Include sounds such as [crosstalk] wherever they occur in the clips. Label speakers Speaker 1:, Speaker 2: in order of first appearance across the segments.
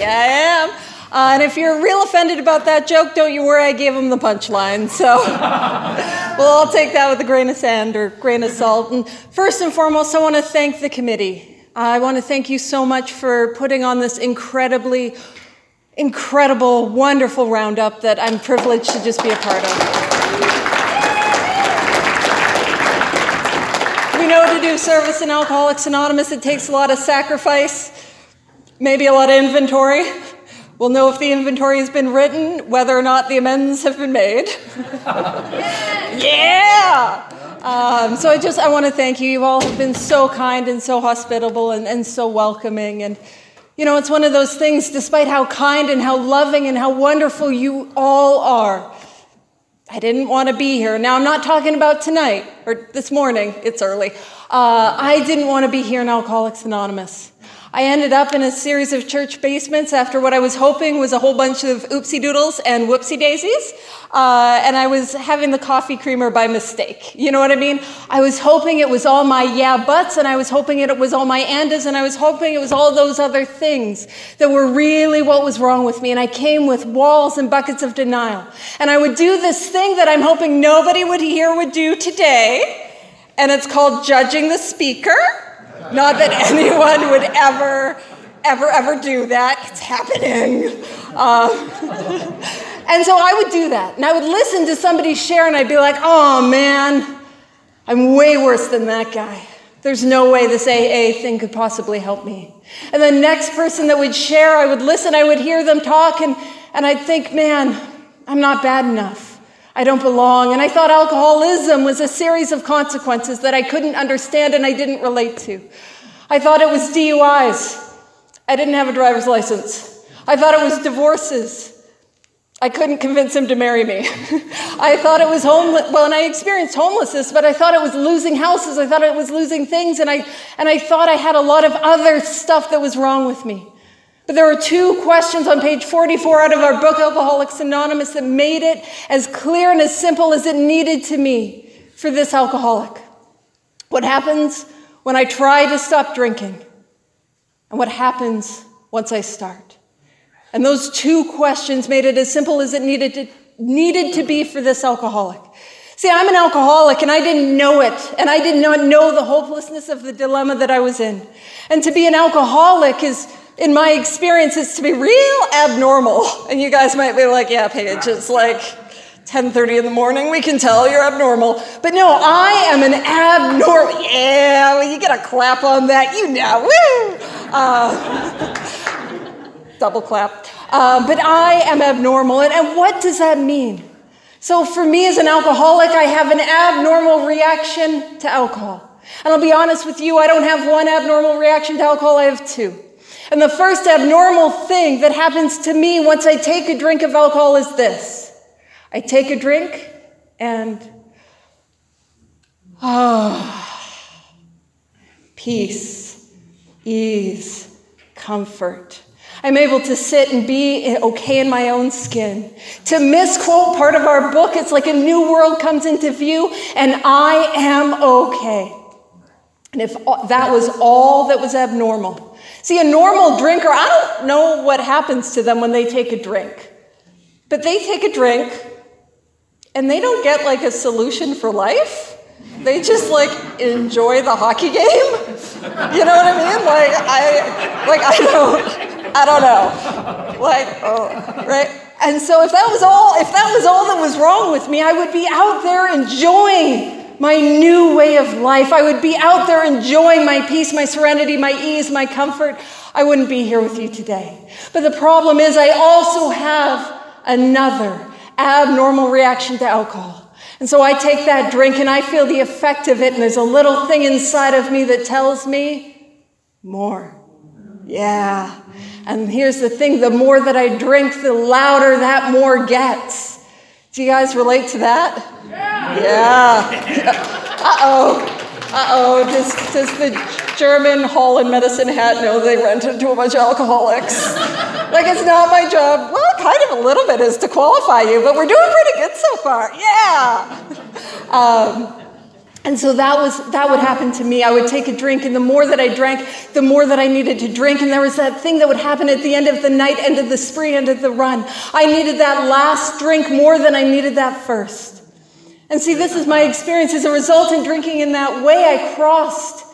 Speaker 1: Yeah, I am. Uh, and if you're real offended about that joke, don't you worry, I gave him the punchline. So [laughs] we'll all take that with a grain of sand or grain of salt. And first and foremost, I want to thank the committee. I want to thank you so much for putting on this incredibly, incredible, wonderful roundup that I'm privileged to just be a part of. We know to do service in Alcoholics Anonymous, it takes a lot of sacrifice, maybe a lot of inventory. We'll know if the inventory has been written, whether or not the amends have been made. [laughs] yeah! Um, so I just I want to thank you. You all have been so kind and so hospitable and, and so welcoming. And you know, it's one of those things, despite how kind and how loving and how wonderful you all are. I didn't want to be here. Now, I'm not talking about tonight or this morning, it's early. Uh, I didn't want to be here in Alcoholics Anonymous. I ended up in a series of church basements after what I was hoping was a whole bunch of oopsie doodles and whoopsie daisies. Uh, and I was having the coffee creamer by mistake. You know what I mean? I was hoping it was all my yeah buts, and I was hoping it was all my andas, and I was hoping it was all those other things that were really what was wrong with me. And I came with walls and buckets of denial. And I would do this thing that I'm hoping nobody would hear would do today, and it's called judging the speaker. Not that anyone would ever, ever, ever do that. It's happening. Um, [laughs] and so I would do that. And I would listen to somebody share, and I'd be like, oh man, I'm way worse than that guy. There's no way this AA thing could possibly help me. And the next person that would share, I would listen, I would hear them talk, and, and I'd think, man, I'm not bad enough. I don't belong. And I thought alcoholism was a series of consequences that I couldn't understand and I didn't relate to. I thought it was DUIs. I didn't have a driver's license. I thought it was divorces. I couldn't convince him to marry me. [laughs] I thought it was homeless. Well, and I experienced homelessness, but I thought it was losing houses. I thought it was losing things. And I, and I thought I had a lot of other stuff that was wrong with me. But there were two questions on page 44 out of our book, Alcoholics Anonymous, that made it as clear and as simple as it needed to me for this alcoholic. What happens when I try to stop drinking? And what happens once I start? And those two questions made it as simple as it needed to, needed to be for this alcoholic. See, I'm an alcoholic and I didn't know it. And I did not know the hopelessness of the dilemma that I was in. And to be an alcoholic is, in my experience, is to be real abnormal. And you guys might be like, yeah, Paige, it's like 10:30 in the morning. We can tell you're abnormal. But no, I am an abnormal. Yeah, well, you get a clap on that. You know, woo! Uh, [laughs] double clap. Uh, but I am abnormal. And, and what does that mean? So for me as an alcoholic, I have an abnormal reaction to alcohol. And I'll be honest with you, I don't have one abnormal reaction to alcohol, I have two. And the first abnormal thing that happens to me once I take a drink of alcohol is this I take a drink and, oh, peace, ease, comfort. I'm able to sit and be okay in my own skin. To misquote part of our book, it's like a new world comes into view and I am okay. And if that was all that was abnormal. See, a normal drinker, I don't know what happens to them when they take a drink, but they take a drink and they don't get like a solution for life. They just like enjoy the hockey game. [laughs] You know what I mean? Like I like I don't I don't know. Like oh right? And so if that was all if that was all that was wrong with me, I would be out there enjoying my new way of life. I would be out there enjoying my peace, my serenity, my ease, my comfort. I wouldn't be here with you today. But the problem is I also have another abnormal reaction to alcohol. And so I take that drink and I feel the effect of it, and there's a little thing inside of me that tells me more. Yeah. And here's the thing the more that I drink, the louder that more gets. Do you guys relate to that? Yeah. yeah. [laughs] Uh oh. Uh oh. Does, does the German Hall and Medicine hat know they rented to a bunch of alcoholics? like, it's not my job. Well, kind of a little bit is to qualify you, but we're doing pretty good so far. Yeah. [laughs] Um, And so that was that would happen to me. I would take a drink, and the more that I drank, the more that I needed to drink. And there was that thing that would happen at the end of the night, end of the spree, end of the run. I needed that last drink more than I needed that first. And see, this is my experience. As a result in drinking in that way, I crossed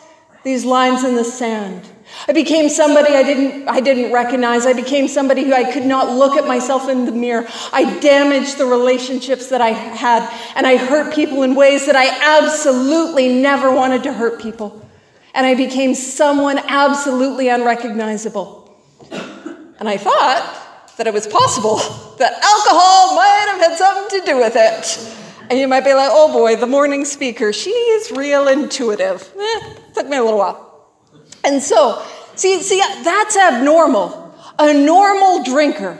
Speaker 1: these lines in the sand. I became somebody I didn't, I didn't recognize. I became somebody who I could not look at myself in the mirror. I damaged the relationships that I had, and I hurt people in ways that I absolutely never wanted to hurt people. And I became someone absolutely unrecognizable. And I thought that it was possible that alcohol might have had something to do with it. And you might be like, oh boy, the morning speaker, she is real intuitive. Eh, took me a little while. And so, see, see, that's abnormal. A normal drinker,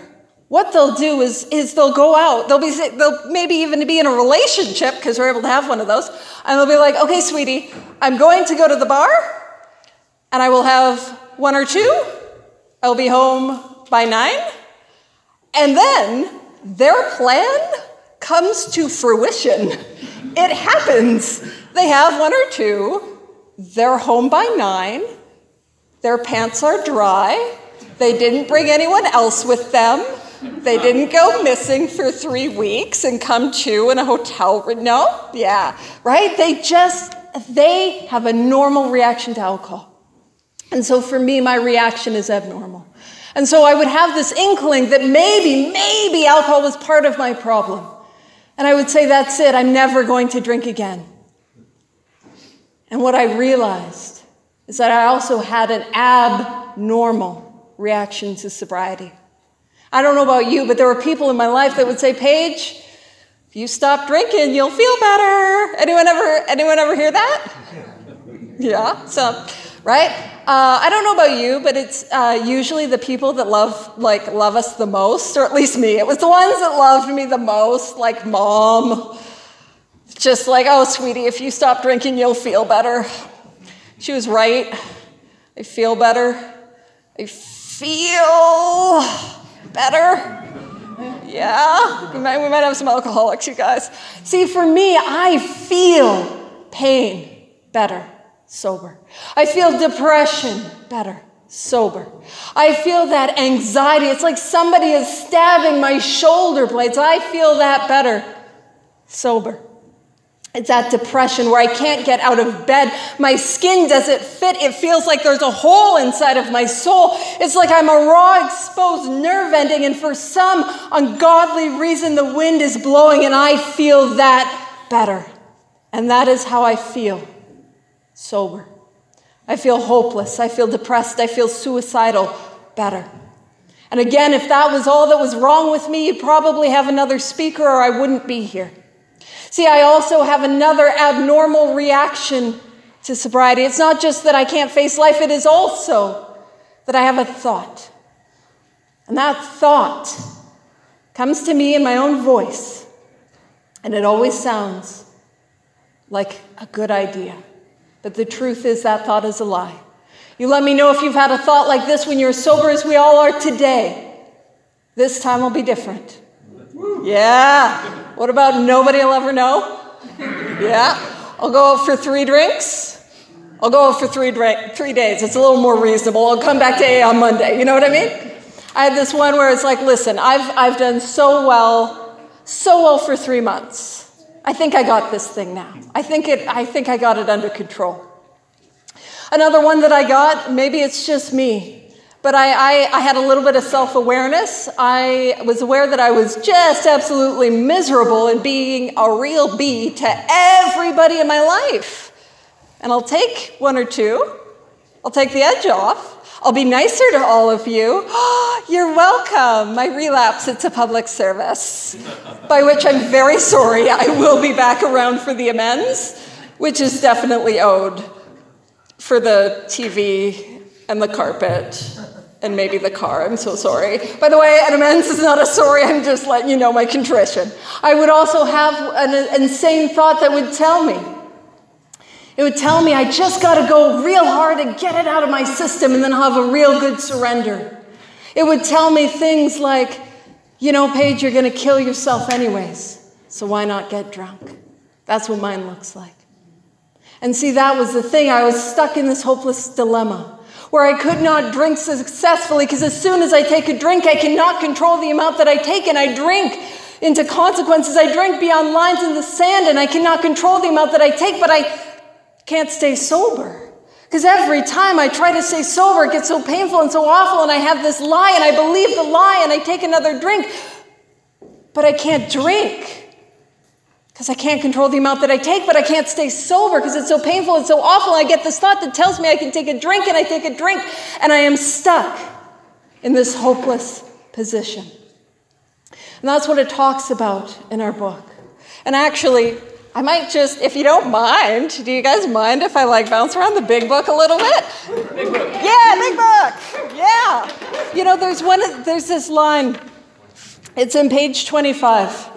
Speaker 1: what they'll do is, is they'll go out. They'll be, they'll maybe even be in a relationship because we're able to have one of those, and they'll be like, "Okay, sweetie, I'm going to go to the bar, and I will have one or two. I'll be home by nine, and then their plan comes to fruition. It happens. They have one or two. They're home by nine. Their pants are dry. They didn't bring anyone else with them. They didn't go missing for three weeks and come to in a hotel room. No? Yeah, right? They just, they have a normal reaction to alcohol. And so for me, my reaction is abnormal. And so I would have this inkling that maybe, maybe alcohol was part of my problem. And I would say, that's it, I'm never going to drink again. And what I realized is that I also had an abnormal reaction to sobriety. I don't know about you, but there were people in my life that would say, Paige, if you stop drinking, you'll feel better. Anyone ever, anyone ever hear that? [laughs] Yeah, so, right? Uh, I don't know about you, but it's uh, usually the people that love, like, love us the most, or at least me. It was the ones that loved me the most, like mom. Just like, oh, sweetie, if you stop drinking, you'll feel better. She was right. I feel better. I feel better. Yeah, we might, we might have some alcoholics, you guys. See, for me, I feel pain better, sober. I feel depression better, sober. I feel that anxiety. It's like somebody is stabbing my shoulder blades. I feel that better, sober. It's that depression where I can't get out of bed. My skin doesn't fit. It feels like there's a hole inside of my soul. It's like I'm a raw, exposed nerve ending, and for some ungodly reason, the wind is blowing, and I feel that better. And that is how I feel sober. I feel hopeless. I feel depressed. I feel suicidal better. And again, if that was all that was wrong with me, you'd probably have another speaker, or I wouldn't be here. See, I also have another abnormal reaction to sobriety. It's not just that I can't face life, it is also that I have a thought. And that thought comes to me in my own voice, and it always sounds like a good idea. But the truth is, that thought is a lie. You let me know if you've had a thought like this when you're sober, as we all are today. This time will be different. Yeah. What about nobody will ever know? Yeah. I'll go out for three drinks. I'll go out for three, drink, three days. It's a little more reasonable. I'll come back to A on Monday. You know what I mean? I had this one where it's like, listen, I've, I've done so well, so well for three months. I think I got this thing now. I think, it, I think I got it under control. Another one that I got, maybe it's just me. But I, I, I, had a little bit of self awareness. I was aware that I was just absolutely miserable in being a real B to everybody in my life. And I'll take one or two, I'll take the edge off. I'll be nicer to all of you. [gasps] You're welcome. My relapse, it's a public service, by which I'm very sorry. I will be back around for the amends, which is definitely owed for the TV and the carpet and maybe the car. I'm so sorry. By the way, an amends is not a sorry, I'm just letting you know my contrition. I would also have an insane thought that would tell me. It would tell me I just got to go real hard and get it out of my system and then have a real good surrender. It would tell me things like, you know, Paige, you're going to kill yourself anyways, so why not get drunk? That's what mine looks like. And see, that was the thing. I was stuck in this hopeless dilemma where I could not drink successfully because as soon as I take a drink, I cannot control the amount that I take, and I drink into consequences. I drink beyond lines in the sand, and I cannot control the amount that I take, but I can't stay sober. Because every time I try to stay sober, it gets so painful and so awful, and I have this lie, and I believe the lie, and I take another drink, but I can't drink because I can't control the amount that I take, but I can't stay sober because it's so painful and so awful. I get this thought that tells me I can take a drink, and I take a drink, and I am stuck in this hopeless position. And that's what it talks about in our book. And actually, I might just, if you don't mind, do you guys mind if I like bounce around the big book a little bit?
Speaker 2: Big book.
Speaker 1: Yeah, big book. Yeah. You know, there's one. There's this line. It's in page 25.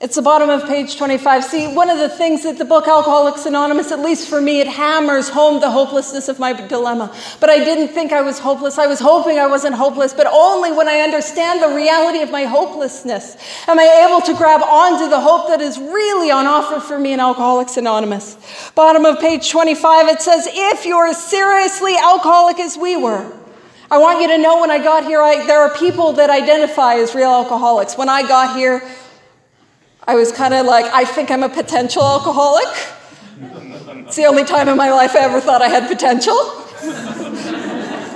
Speaker 1: It's the bottom of page 25. See, one of the things that the book Alcoholics Anonymous, at least for me, it hammers home the hopelessness of my dilemma. But I didn't think I was hopeless. I was hoping I wasn't hopeless, but only when I understand the reality of my hopelessness am I able to grab onto the hope that is really on offer for me in Alcoholics Anonymous. Bottom of page 25, it says, If you're as seriously alcoholic as we were, I want you to know when I got here, I, there are people that identify as real alcoholics. When I got here, I was kind of like, I think I'm a potential alcoholic. It's the only time in my life I ever thought I had potential. [laughs]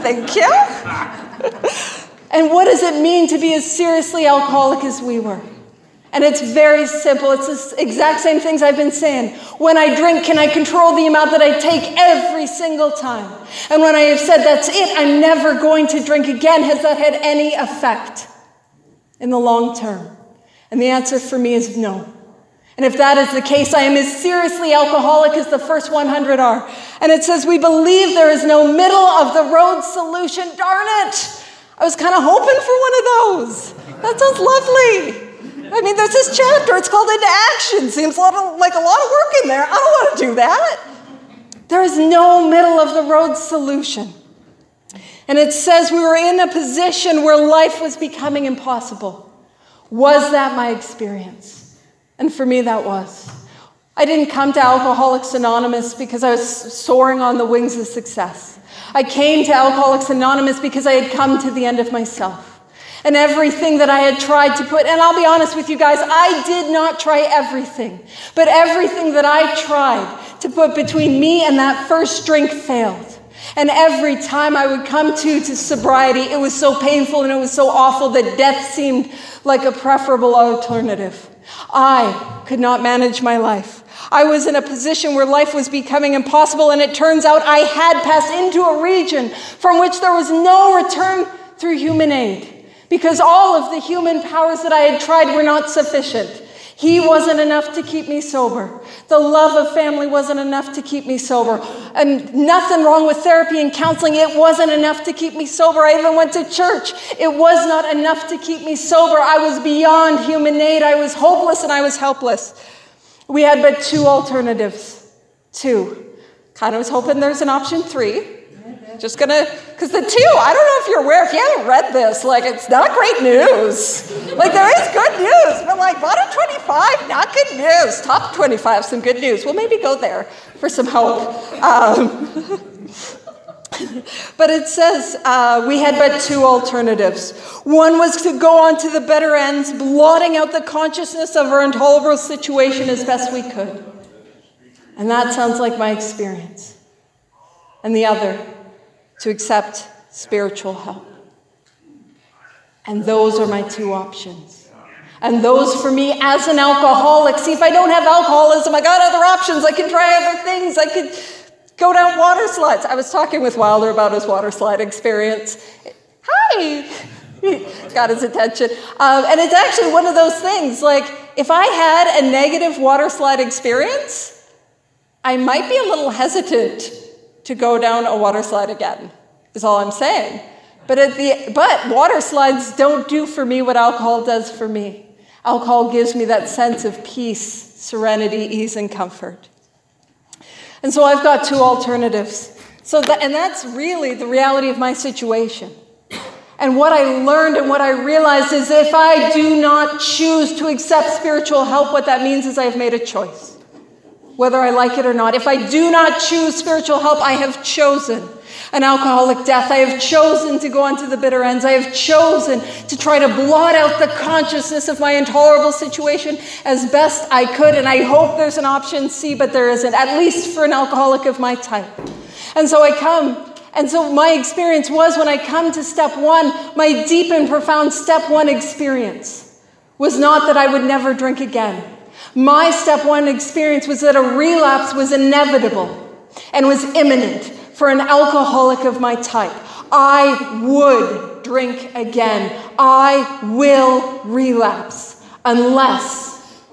Speaker 1: Thank you. [laughs] and what does it mean to be as seriously alcoholic as we were? And it's very simple. It's the exact same things I've been saying. When I drink, can I control the amount that I take every single time? And when I have said that's it, I'm never going to drink again, has that had any effect in the long term? And the answer for me is no. And if that is the case, I am as seriously alcoholic as the first 100 are. And it says, We believe there is no middle of the road solution. Darn it! I was kind of hoping for one of those. That sounds lovely. I mean, there's this chapter, it's called Into Action. Seems a lot of, like a lot of work in there. I don't want to do that. There is no middle of the road solution. And it says we were in a position where life was becoming impossible. Was that my experience? And for me, that was. I didn't come to Alcoholics Anonymous because I was soaring on the wings of success. I came to Alcoholics Anonymous because I had come to the end of myself. And everything that I had tried to put, and I'll be honest with you guys, I did not try everything. But everything that I tried to put between me and that first drink failed. And every time I would come to, to sobriety, it was so painful and it was so awful that death seemed like a preferable alternative. I could not manage my life. I was in a position where life was becoming impossible, and it turns out I had passed into a region from which there was no return through human aid because all of the human powers that I had tried were not sufficient. He wasn't enough to keep me sober. The love of family wasn't enough to keep me sober. And nothing wrong with therapy and counseling. It wasn't enough to keep me sober. I even went to church. It was not enough to keep me sober. I was beyond human aid. I was hopeless and I was helpless. We had but two alternatives. Two. Kind of was hoping there's an option three. Just gonna, because the two, I don't know if you're aware, if you haven't read this, like it's not great news. Like there is good news, but like bottom 25, not good news. Top 25, some good news. Well, maybe go there for some hope. Um, [laughs] but it says uh, we had but two alternatives. One was to go on to the better ends, blotting out the consciousness of our intolerable situation as best we could. And that sounds like my experience. And the other to accept spiritual help. And those are my two options. And those for me as an alcoholic, see, if I don't have alcoholism, I got other options. I can try other things. I could go down water slides. I was talking with Wilder about his water slide experience. Hi! [laughs] got his attention. Um, and it's actually one of those things like, if I had a negative water slide experience, I might be a little hesitant to go down a water slide again, is all I'm saying. But, at the, but water slides don't do for me what alcohol does for me. Alcohol gives me that sense of peace, serenity, ease, and comfort. And so I've got two alternatives. So that, and that's really the reality of my situation. And what I learned and what I realized is if I do not choose to accept spiritual help, what that means is I've made a choice. Whether I like it or not. If I do not choose spiritual help, I have chosen an alcoholic death. I have chosen to go on to the bitter ends. I have chosen to try to blot out the consciousness of my intolerable situation as best I could. And I hope there's an option C, but there isn't, at least for an alcoholic of my type. And so I come. And so my experience was when I come to step one, my deep and profound step one experience was not that I would never drink again. My step one experience was that a relapse was inevitable and was imminent for an alcoholic of my type. I would drink again. I will relapse unless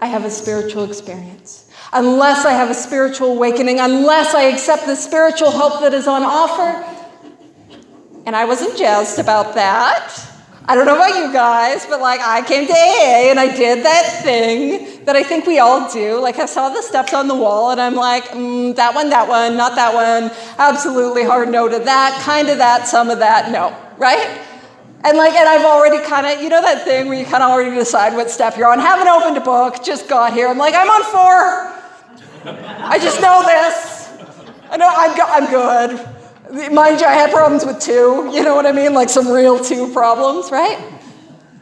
Speaker 1: I have a spiritual experience, unless I have a spiritual awakening, unless I accept the spiritual help that is on offer. And I wasn't jazzed about that. I don't know about you guys, but like I came to AA and I did that thing that I think we all do. Like I saw the steps on the wall and I'm like, mm, that one, that one, not that one, absolutely hard no to that, kind of that, some of that, no, right? And like, and I've already kind of, you know that thing where you kind of already decide what step you're on. Haven't opened a book, just got here. I'm like, I'm on four. I just know this. I know I'm, go- I'm good. Mind you, I had problems with two, you know what I mean? Like some real two problems, right?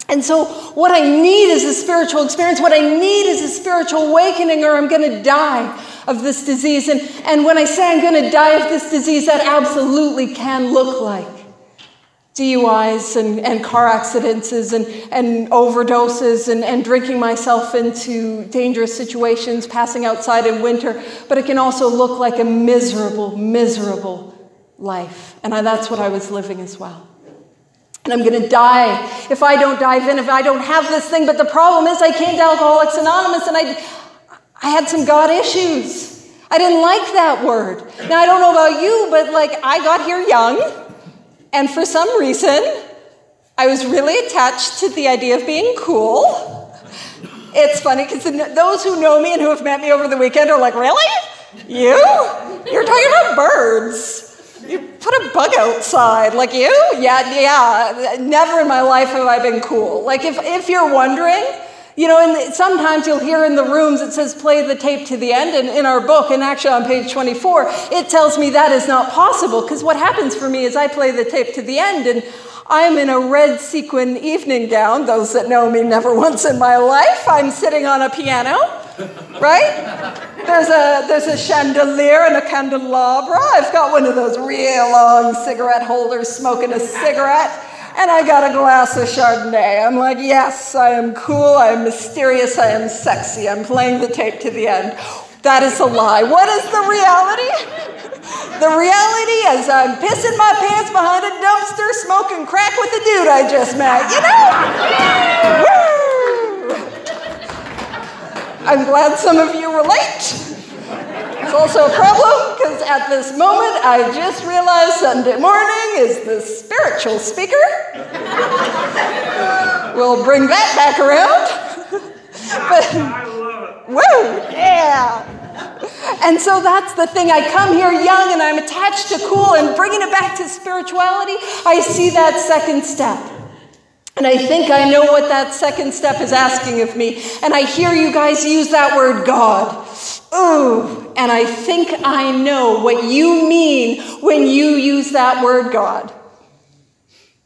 Speaker 1: And so, what I need is a spiritual experience. What I need is a spiritual awakening, or I'm going to die of this disease. And, and when I say I'm going to die of this disease, that absolutely can look like DUIs and, and car accidents and, and overdoses and, and drinking myself into dangerous situations, passing outside in winter. But it can also look like a miserable, miserable life. And I, that's what I was living as well. And I'm going to die if I don't dive in, if I don't have this thing. But the problem is, I came to Alcoholics Anonymous and I, I had some God issues. I didn't like that word. Now, I don't know about you, but like I got here young. And for some reason, I was really attached to the idea of being cool. It's funny because those who know me and who have met me over the weekend are like, Really? You? You're talking about birds. You put a bug outside, like you? Yeah, yeah. Never in my life have I been cool. Like, if, if you're wondering, you know, and sometimes you'll hear in the rooms it says play the tape to the end. And in our book, and actually on page 24, it tells me that is not possible. Because what happens for me is I play the tape to the end and I'm in a red sequin evening gown. Those that know me never once in my life. I'm sitting on a piano, right? There's a, there's a chandelier and a candelabra. I've got one of those real long cigarette holders smoking a cigarette. And I got a glass of Chardonnay. I'm like, yes, I am cool, I am mysterious, I am sexy. I'm playing the tape to the end. That is a lie. What is the reality? [laughs] The reality is I'm pissing my pants behind a dumpster smoking crack with a dude I just met. You know? I'm glad some of you relate. It's also a problem because at this moment I just realized Sunday morning is the spiritual speaker. we'll bring that back around. [laughs] but, woo, yeah. And so that's the thing. I come here young and I'm attached to cool and bringing it back to spirituality. I see that second step. And I think I know what that second step is asking of me. And I hear you guys use that word God. Ooh, and I think I know what you mean when you use that word God.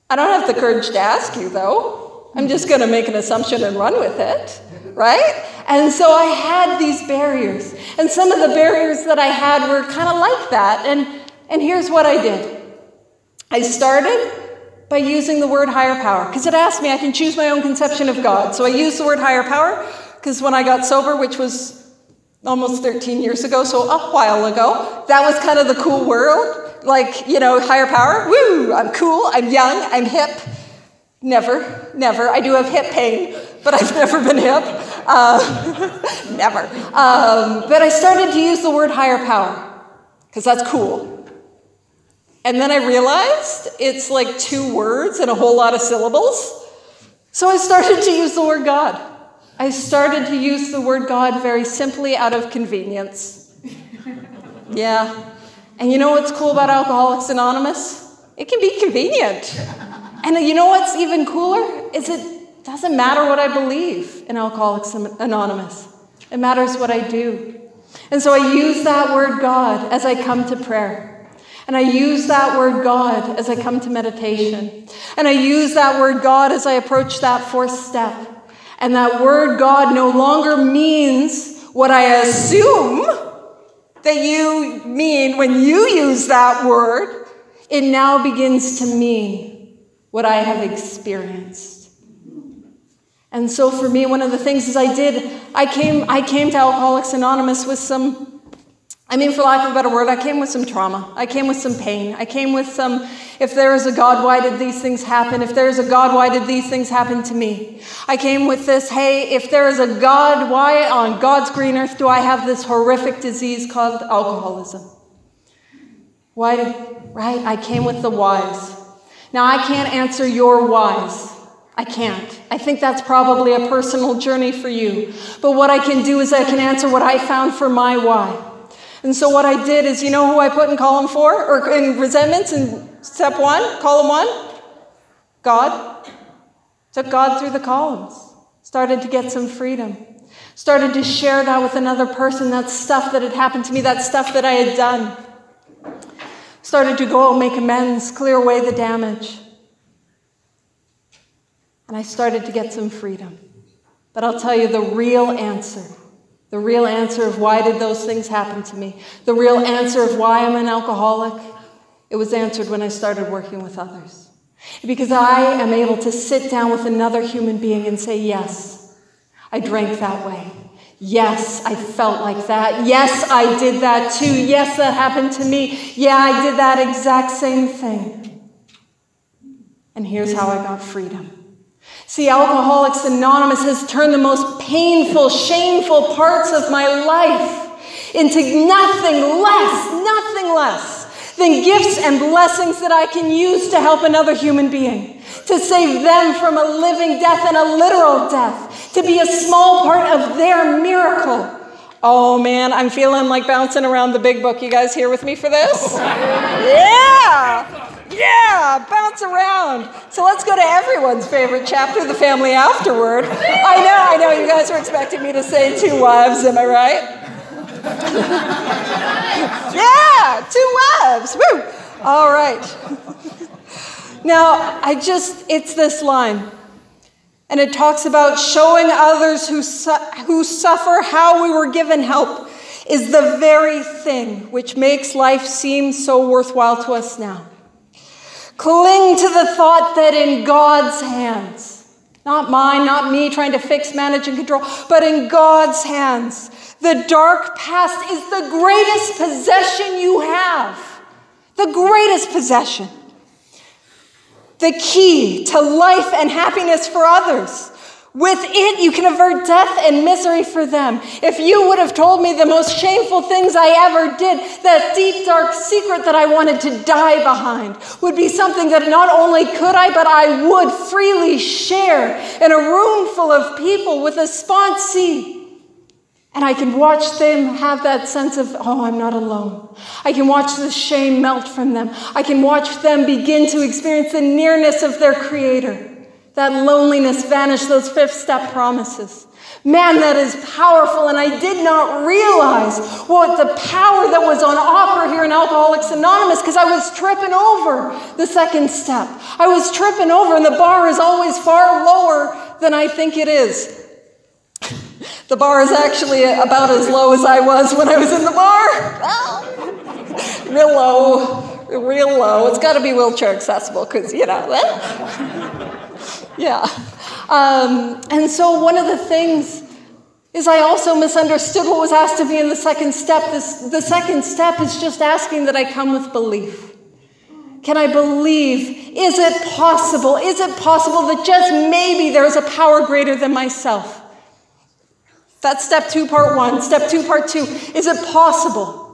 Speaker 1: I don't have the courage to ask you, though. I'm just going to make an assumption and run with it, right? And so I had these barriers. And some of the barriers that I had were kind of like that. And, and here's what I did I started by using the word higher power because it asked me, I can choose my own conception of God. So I used the word higher power because when I got sober, which was almost 13 years ago, so a while ago, that was kind of the cool world. Like, you know, higher power, woo, I'm cool, I'm young, I'm hip. Never, never. I do have hip pain, but I've [laughs] never been hip. Uh, [laughs] never. Um, but I started to use the word higher power because that's cool. And then I realized it's like two words and a whole lot of syllables. So I started to use the word God. I started to use the word God very simply out of convenience. Yeah. And you know what's cool about Alcoholics Anonymous? It can be convenient. And you know what's even cooler? Is it doesn't matter what I believe in Alcoholics Anonymous. It matters what I do. And so I use that word God as I come to prayer. And I use that word God as I come to meditation. And I use that word God as I approach that fourth step. And that word God no longer means what I assume that you mean when you use that word. It now begins to mean what I have experienced. And so for me, one of the things is I did, I came, I came to Alcoholics Anonymous with some, I mean, for lack of a better word, I came with some trauma. I came with some pain. I came with some, if there is a God, why did these things happen? If there is a God, why did these things happen to me? I came with this, hey, if there is a God, why on God's green earth do I have this horrific disease called alcoholism? Why did, right? I came with the whys. Now, I can't answer your whys. I can't. I think that's probably a personal journey for you. But what I can do is I can answer what I found for my why. And so what I did is, you know who I put in column four or in resentments in step one, column one? God. Took God through the columns. Started to get some freedom. Started to share that with another person, that stuff that had happened to me, that stuff that I had done. Started to go make amends, clear away the damage. And I started to get some freedom. But I'll tell you the real answer the real answer of why did those things happen to me, the real answer of why I'm an alcoholic, it was answered when I started working with others. Because I am able to sit down with another human being and say, Yes, I drank that way. Yes, I felt like that. Yes, I did that too. Yes, that happened to me. Yeah, I did that exact same thing. And here's how I got freedom. See, Alcoholics Anonymous has turned the most painful, shameful parts of my life into nothing less, nothing less than gifts and blessings that I can use to help another human being, to save them from a living death and a literal death, to be a small part of their miracle. Oh man, I'm feeling like bouncing around the big book. You guys here with me for this? [laughs] Yeah! Yeah, bounce around. So let's go to everyone's favorite chapter, the family afterward. I know, I know, you guys are expecting me to say two wives, am I right? [laughs] yeah, two wives. Woo! All right. Now, I just, it's this line. And it talks about showing others who, su- who suffer how we were given help is the very thing which makes life seem so worthwhile to us now. Cling to the thought that in God's hands, not mine, not me trying to fix, manage, and control, but in God's hands, the dark past is the greatest possession you have. The greatest possession. The key to life and happiness for others. With it, you can avert death and misery for them. If you would have told me the most shameful things I ever did, that deep, dark secret that I wanted to die behind, would be something that not only could I, but I would freely share in a room full of people with a sponsee. And I can watch them have that sense of, oh, I'm not alone. I can watch the shame melt from them. I can watch them begin to experience the nearness of their Creator. That loneliness vanish, those fifth step promises. Man, that is powerful. And I did not realize what the power that was on offer here in Alcoholics Anonymous because I was tripping over the second step. I was tripping over, and the bar is always far lower than I think it is. [laughs] The bar is actually about as low as I was when I was in the bar. [laughs] real low, real low. It's got to be wheelchair accessible because, you know. [laughs] yeah. Um, and so one of the things is I also misunderstood what was asked of me in the second step. This, the second step is just asking that I come with belief. Can I believe? Is it possible? Is it possible that just maybe there is a power greater than myself? That's step two, part one. Step two, part two. Is it possible?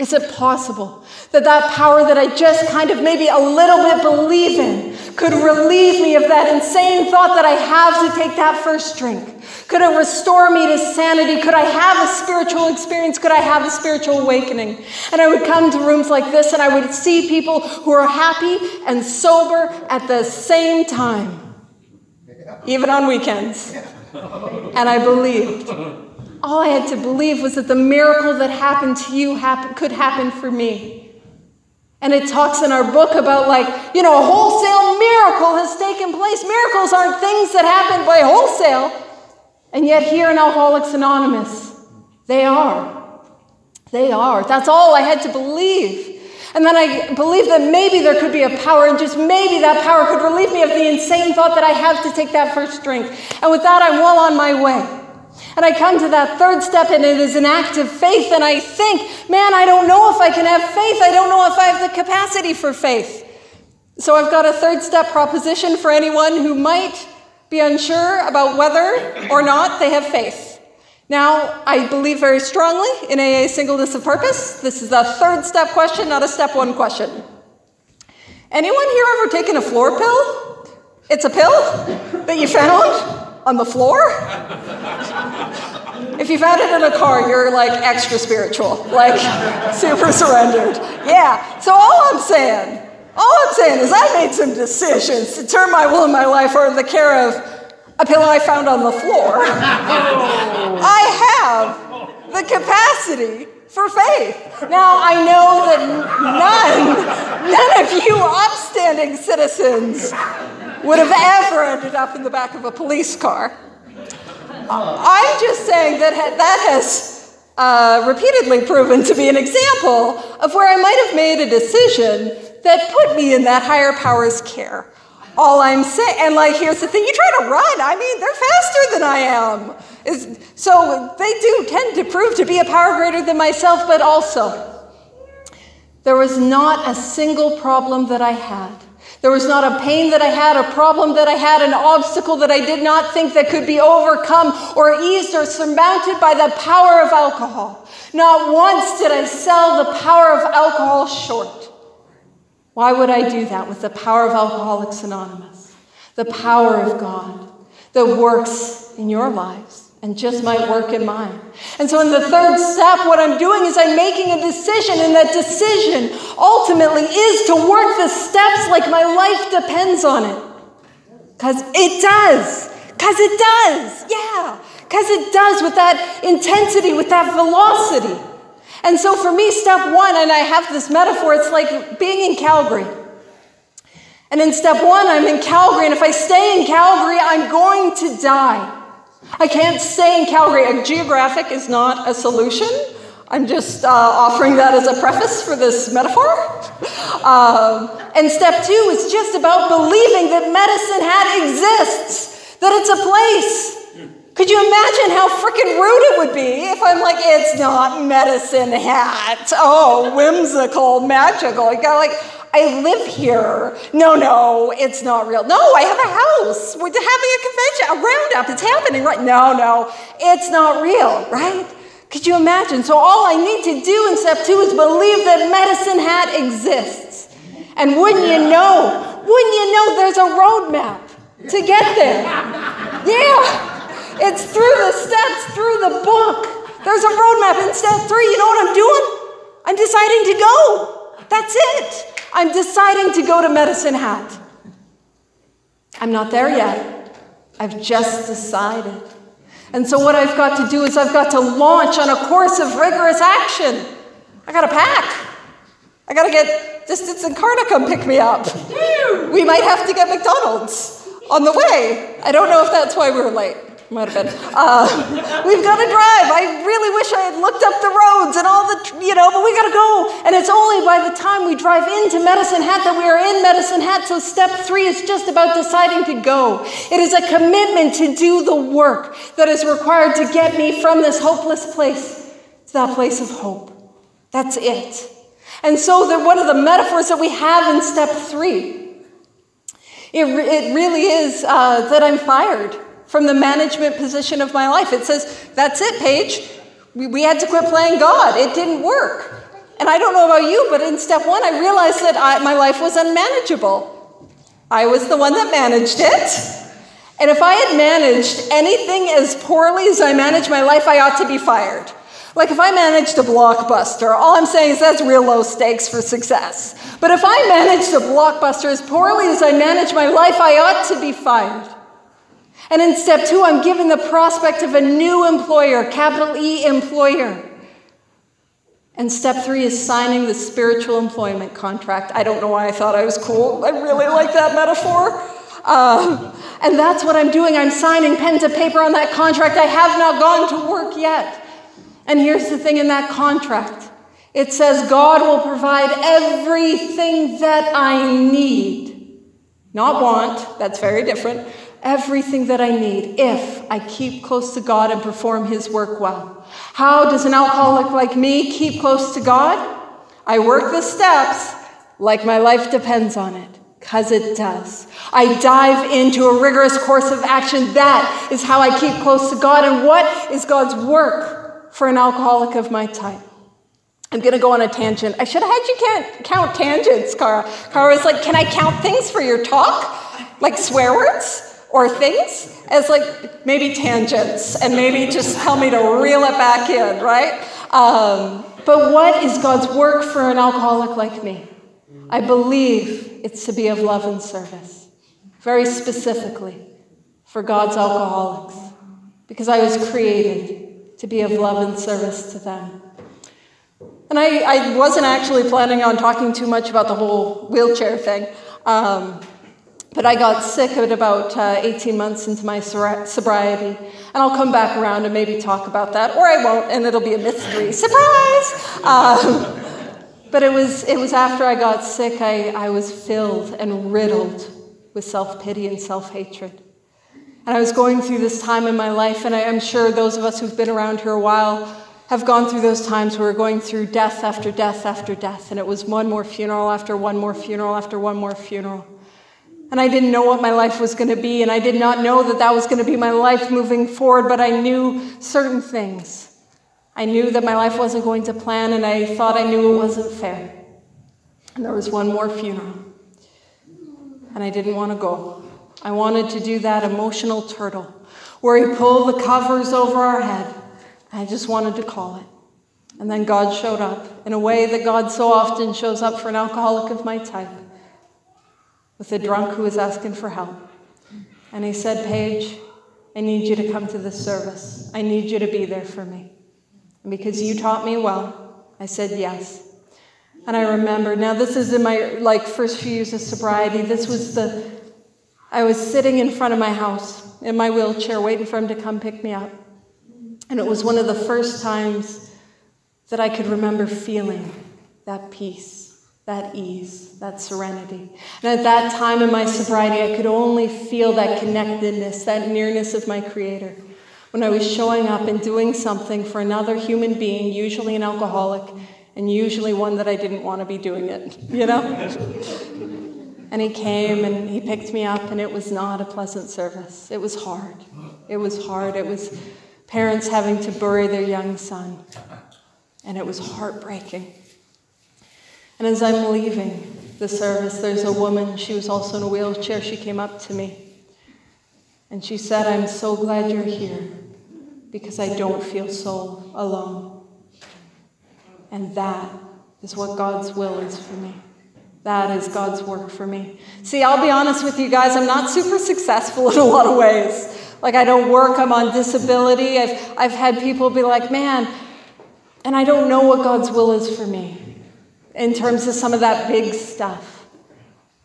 Speaker 1: Is it possible that that power that I just kind of maybe a little bit believe in could relieve me of that insane thought that I have to take that first drink? Could it restore me to sanity? Could I have a spiritual experience? Could I have a spiritual awakening? And I would come to rooms like this and I would see people who are happy and sober at the same time, even on weekends. And I believed. All I had to believe was that the miracle that happened to you happen, could happen for me. And it talks in our book about, like, you know, a wholesale miracle has taken place. Miracles aren't things that happen by wholesale. And yet, here in Alcoholics Anonymous, they are. They are. That's all I had to believe. And then I believed that maybe there could be a power, and just maybe that power could relieve me of the insane thought that I have to take that first drink. And with that, I'm well on my way. And I come to that third step, and it is an act of faith. And I think, man, I don't know if I can have faith. I don't know if I have the capacity for faith. So I've got a third step proposition for anyone who might be unsure about whether or not they have faith. Now, I believe very strongly in AA singleness of purpose. This is a third step question, not a step one question. Anyone here ever taken a floor pill? It's a pill that you found on the floor? If you found it in a car, you're like extra spiritual, like super surrendered. Yeah, so all I'm saying, all I'm saying is I made some decisions to turn my will and my life over to the care of a pillow I found on the floor. Oh. I have the capacity for faith. Now, I know that none, none of you upstanding citizens would have ever ended up in the back of a police car. I'm just saying that that has uh, repeatedly proven to be an example of where I might have made a decision that put me in that higher power's care all I'm saying. And like, here's the thing you try to run, I mean, they're faster than I am. Is, so they do tend to prove to be a power greater than myself, but also, there was not a single problem that I had. There was not a pain that I had, a problem that I had, an obstacle that I did not think that could be overcome or eased or surmounted by the power of alcohol. Not once did I sell the power of alcohol short. Why would I do that with the power of Alcoholics Anonymous? The power of God that works in your lives and just might work in mine. And so, in the third step, what I'm doing is I'm making a decision, and that decision ultimately is to work the steps like my life depends on it. Because it does. Because it does. Yeah. Because it does with that intensity, with that velocity. And so for me, step one, and I have this metaphor, it's like being in Calgary. And in step one, I'm in Calgary, and if I stay in Calgary, I'm going to die. I can't stay in Calgary. A geographic is not a solution. I'm just uh, offering that as a preface for this metaphor. Um, and step two is just about believing that Medicine Hat exists, that it's a place, could you imagine how freaking rude it would be if I'm like, it's not medicine hat. Oh, whimsical, magical. You got like, I live here. No, no, it's not real. No, I have a house. We're having a convention, a roundup. It's happening, right? No, no, it's not real, right? Could you imagine? So all I need to do in step two is believe that medicine hat exists. And wouldn't you know, wouldn't you know there's a roadmap to get there? Yeah. It's through the steps, through the book. There's a roadmap. In step three, you know what I'm doing? I'm deciding to go. That's it. I'm deciding to go to Medicine Hat. I'm not there yet. I've just decided. And so, what I've got to do is, I've got to launch on a course of rigorous action. I got to pack. I got to get Distance and Car to come pick me up. We might have to get McDonald's on the way. I don't know if that's why we were late. Might have been. Uh, we've got to drive. I really wish I had looked up the roads and all the, you know, but we got to go. And it's only by the time we drive into Medicine Hat that we are in Medicine Hat. So step three is just about deciding to go. It is a commitment to do the work that is required to get me from this hopeless place to that place of hope. That's it. And so, the, one of the metaphors that we have in step three, it, it really is uh, that I'm fired from the management position of my life. It says, That's it, Paige. We, we had to quit playing God. It didn't work. And I don't know about you, but in step one, I realized that I, my life was unmanageable. I was the one that managed it. And if I had managed anything as poorly as I managed my life, I ought to be fired. Like if I managed a blockbuster, all I'm saying is that's real low stakes for success. But if I managed a blockbuster as poorly as I managed my life, I ought to be fired. And in step two, I'm given the prospect of a new employer, capital E employer. And step three is signing the spiritual employment contract. I don't know why I thought I was cool. I really like that metaphor. Uh, and that's what I'm doing. I'm signing pen to paper on that contract. I have not gone to work yet. And here's the thing in that contract it says, God will provide everything that I need. Not want, that's very different. Everything that I need if I keep close to God and perform His work well. How does an alcoholic like me keep close to God? I work the steps like my life depends on it, because it does. I dive into a rigorous course of action. That is how I keep close to God. And what is God's work for an alcoholic of my type? I'm going to go on a tangent. I should have had you can't count tangents, Cara. Cara was like, Can I count things for your talk? Like swear words or things? As like maybe tangents, and maybe just tell me to reel it back in, right? Um, but what is God's work for an alcoholic like me? I believe it's to be of love and service, very specifically for God's alcoholics, because I was created to be of love and service to them. And I, I wasn't actually planning on talking too much about the whole wheelchair thing. Um, but I got sick at about uh, 18 months into my sobriety. And I'll come back around and maybe talk about that, or I won't, and it'll be a mystery. Surprise! Um, but it was, it was after I got sick, I, I was filled and riddled with self pity and self hatred. And I was going through this time in my life, and I am sure those of us who've been around here a while have gone through those times where we're going through death after death after death, and it was one more funeral after one more funeral after one more funeral. And I didn't know what my life was going to be, and I did not know that that was going to be my life moving forward, but I knew certain things. I knew that my life wasn't going to plan, and I thought I knew it wasn't fair. And there was one more funeral, and I didn't want to go. I wanted to do that emotional turtle where he pulled the covers over our head I just wanted to call it. And then God showed up in a way that God so often shows up for an alcoholic of my type, with a drunk who was asking for help. And he said, Paige, I need you to come to this service. I need you to be there for me. And because you taught me well, I said yes. And I remember, now this is in my like first few years of sobriety. This was the I was sitting in front of my house in my wheelchair waiting for him to come pick me up. And it was one of the first times that I could remember feeling that peace, that ease, that serenity. And at that time in my sobriety, I could only feel that connectedness, that nearness of my Creator. When I was showing up and doing something for another human being, usually an alcoholic, and usually one that I didn't want to be doing it, you know? [laughs] and he came and he picked me up, and it was not a pleasant service. It was hard. It was hard. It was parents having to bury their young son. And it was heartbreaking. And as I'm leaving the service, there's a woman, she was also in a wheelchair. She came up to me and she said, I'm so glad you're here because I don't feel so alone. And that is what God's will is for me. That is God's work for me. See, I'll be honest with you guys, I'm not super successful [laughs] in a lot of ways. Like, I don't work, I'm on disability. I've, I've had people be like, man, and I don't know what God's will is for me in terms of some of that big stuff.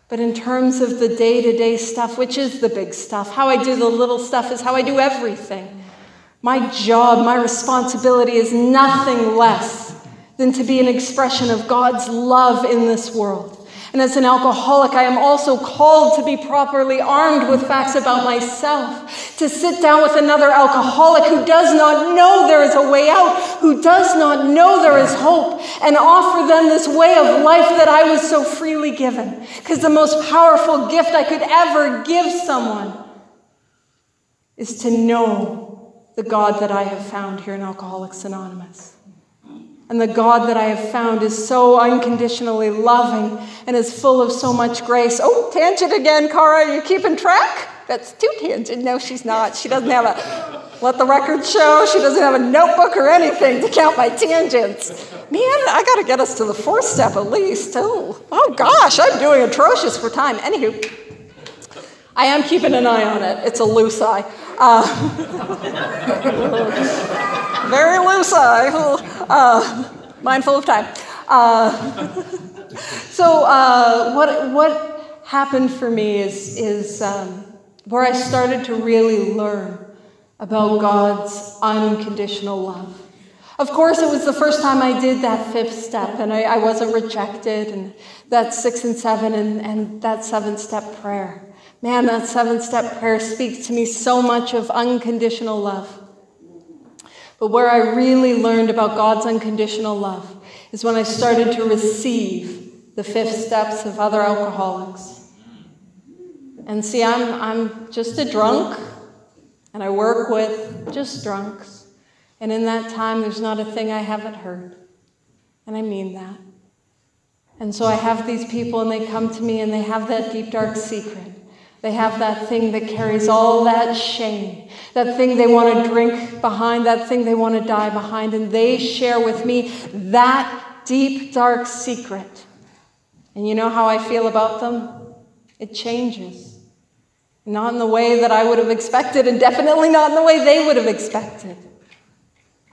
Speaker 1: But in terms of the day to day stuff, which is the big stuff, how I do the little stuff is how I do everything. My job, my responsibility is nothing less than to be an expression of God's love in this world. And as an alcoholic, I am also called to be properly armed with facts about myself, to sit down with another alcoholic who does not know there is a way out, who does not know there is hope, and offer them this way of life that I was so freely given. Because the most powerful gift I could ever give someone is to know the God that I have found here in Alcoholics Anonymous. And the God that I have found is so unconditionally loving and is full of so much grace. Oh, tangent again, Cara. You keeping track? That's two tangents. No, she's not. She doesn't have a, let the record show, she doesn't have a notebook or anything to count my tangents. Man, I got to get us to the fourth step at least. Oh, oh gosh, I'm doing atrocious for time. Anywho, I am keeping an eye on it. It's a loose eye. Uh, very loose eye. Uh, mindful of time. Uh, so, uh, what, what happened for me is, is um, where I started to really learn about God's unconditional love. Of course, it was the first time I did that fifth step, and I, I wasn't rejected, and that six and seven, and, and that seven step prayer. Man, that seven step prayer speaks to me so much of unconditional love. But where I really learned about God's unconditional love is when I started to receive the fifth steps of other alcoholics. And see, I'm, I'm just a drunk, and I work with just drunks. And in that time, there's not a thing I haven't heard. And I mean that. And so I have these people, and they come to me, and they have that deep, dark secret. They have that thing that carries all that shame, that thing they want to drink behind, that thing they want to die behind, and they share with me that deep, dark secret. And you know how I feel about them? It changes. Not in the way that I would have expected, and definitely not in the way they would have expected.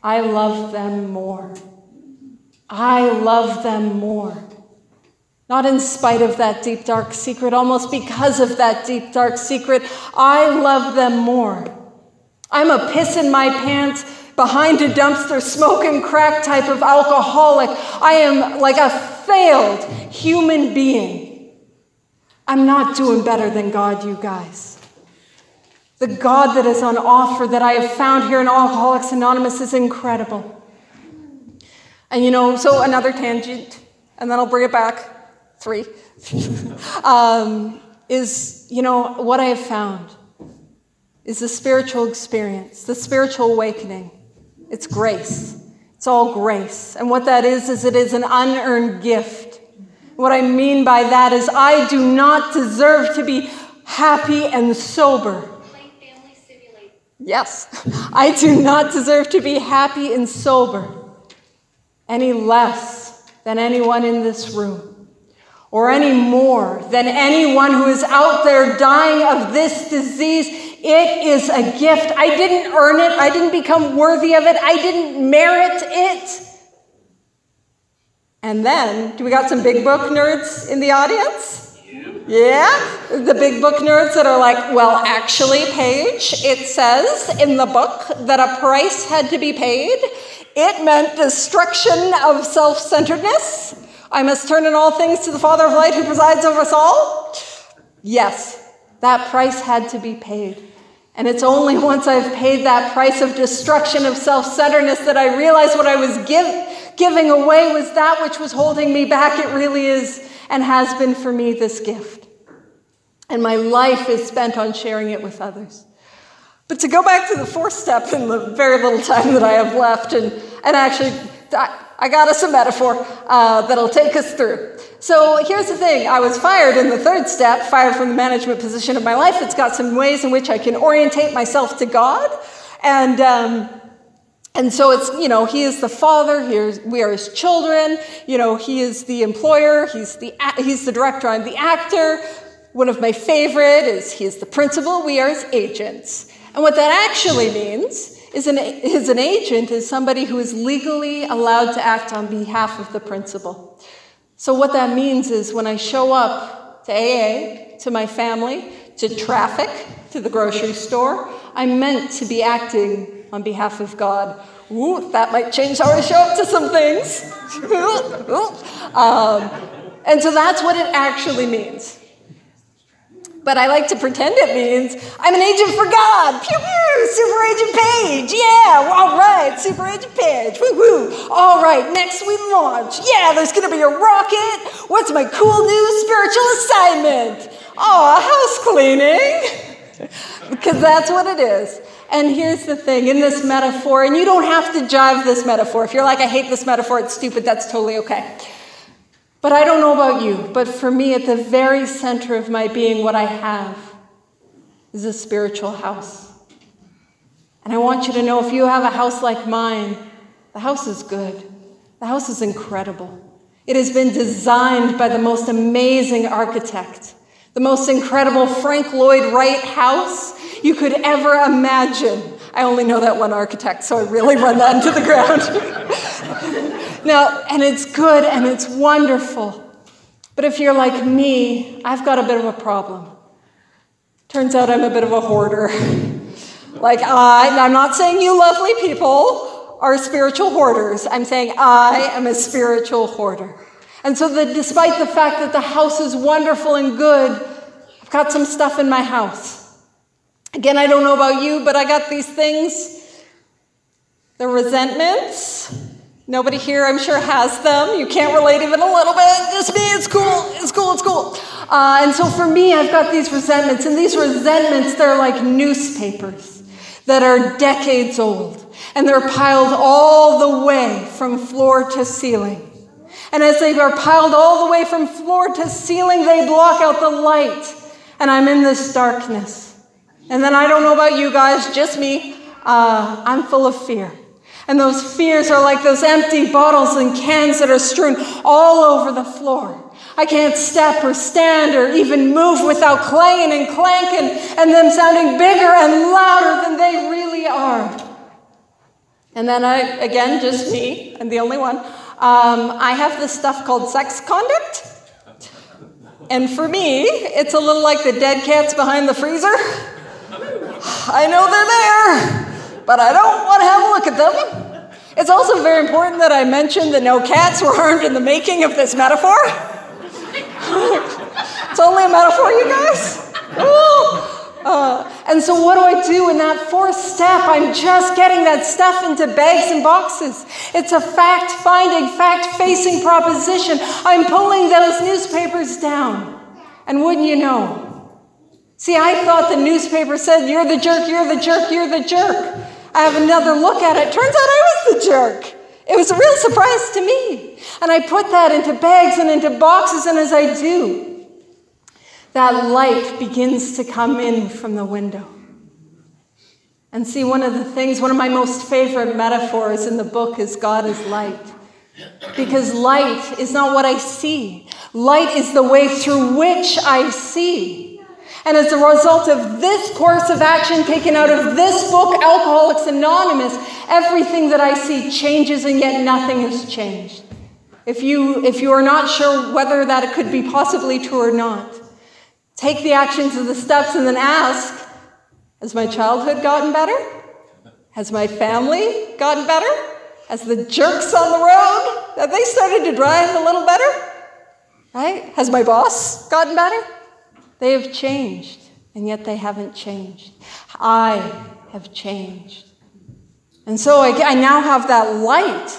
Speaker 1: I love them more. I love them more. Not in spite of that deep, dark secret, almost because of that deep, dark secret, I love them more. I'm a piss in my pants, behind a dumpster, smoking crack type of alcoholic. I am like a failed human being. I'm not doing better than God, you guys. The God that is on offer that I have found here in Alcoholics Anonymous is incredible. And you know, so another tangent, and then I'll bring it back. Three. [laughs] um, is, you know, what I have found is the spiritual experience, the spiritual awakening. It's grace. It's all grace. And what that is, is it is an unearned gift. What I mean by that is I do not deserve to be happy and sober. Yes, [laughs] I do not deserve to be happy and sober any less than anyone in this room, or any more than anyone who is out there dying of this disease. It is a gift. I didn't earn it, I didn't become worthy of it, I didn't merit it. And then, do we got some big book nerds in the audience? Yeah? The big book nerds that are like, well, actually, Paige, it says in the book that a price had to be paid. It meant destruction of self centeredness. I must turn in all things to the Father of light who presides over us all. Yes, that price had to be paid. And it's only once I've paid that price of destruction of self centeredness that I realize what I was give, giving away was that which was holding me back. It really is and has been for me this gift. And my life is spent on sharing it with others. But to go back to the fourth step in the very little time that I have left, and, and actually, I got us a metaphor uh, that'll take us through. So here's the thing I was fired in the third step, fired from the management position of my life. It's got some ways in which I can orientate myself to God. And um, and so it's, you know, he is the father, Here's, we are his children, you know, he is the employer, he's the, he's the director, I'm the actor. One of my favorite is he is the principal, we are his agents. And what that actually means is an, is an agent is somebody who is legally allowed to act on behalf of the principal. So what that means is when I show up to AA, to my family, to traffic, to the grocery store, I'm meant to be acting on behalf of God. Ooh, that might change how I show up to some things. [laughs] um, and so that's what it actually means. But I like to pretend it means I'm an agent for God. Pew pew, Super Agent Paige. Yeah, all right, Super Agent Paige. Woo woo. All right, next we launch. Yeah, there's gonna be a rocket. What's my cool new spiritual assignment? Oh, house cleaning. [laughs] because that's what it is. And here's the thing in this metaphor, and you don't have to jive this metaphor. If you're like, I hate this metaphor, it's stupid, that's totally okay. But I don't know about you, but for me, at the very center of my being, what I have is a spiritual house. And I want you to know if you have a house like mine, the house is good, the house is incredible. It has been designed by the most amazing architect the most incredible Frank Lloyd Wright house you could ever imagine. I only know that one architect, so I really run that into the ground. [laughs] now, and it's good and it's wonderful. But if you're like me, I've got a bit of a problem. Turns out I'm a bit of a hoarder. [laughs] like, I, I'm not saying you lovely people are spiritual hoarders. I'm saying I am a spiritual hoarder. And so, despite the fact that the house is wonderful and good, I've got some stuff in my house. Again, I don't know about you, but I got these things. The resentments. Nobody here, I'm sure, has them. You can't relate even a little bit. Just me, it's cool, it's cool, it's cool. Uh, and so for me, I've got these resentments, and these resentments, they're like newspapers that are decades old, and they're piled all the way from floor to ceiling. And as they are piled all the way from floor to ceiling, they block out the light. And I'm in this darkness. And then I don't know about you guys, just me. Uh, I'm full of fear. And those fears are like those empty bottles and cans that are strewn all over the floor. I can't step or stand or even move without clanging and clanking and them sounding bigger and louder than they really are. And then I, again, just me, I'm the only one. Um, I have this stuff called sex conduct. And for me, it's a little like the dead cats behind the freezer. I know they're there, but I don't want to have a look at them. It's also very important that I mention that no cats were harmed in the making of this metaphor. it's only a metaphor, you guys. Uh, and so, what do I do in that fourth step? I'm just getting that stuff into bags and boxes. It's a fact finding, fact facing proposition. I'm pulling those newspapers down. And wouldn't you know? See, I thought the newspaper said, You're the jerk, you're the jerk, you're the jerk. I have another look at it. Turns out I was the jerk. It was a real surprise to me. And I put that into bags and into boxes, and as I do, that light begins to come in from the window. And see, one of the things, one of my most favorite metaphors in the book is God is light. Because light is not what I see, light is the way through which I see. And as a result of this course of action taken out of this book, Alcoholics Anonymous, everything that I see changes and yet nothing has changed. If you, if you are not sure whether that could be possibly true or not, Take the actions of the steps and then ask Has my childhood gotten better? Has my family gotten better? Has the jerks on the road, have they started to drive a little better? Right? Has my boss gotten better? They have changed, and yet they haven't changed. I have changed. And so I, I now have that light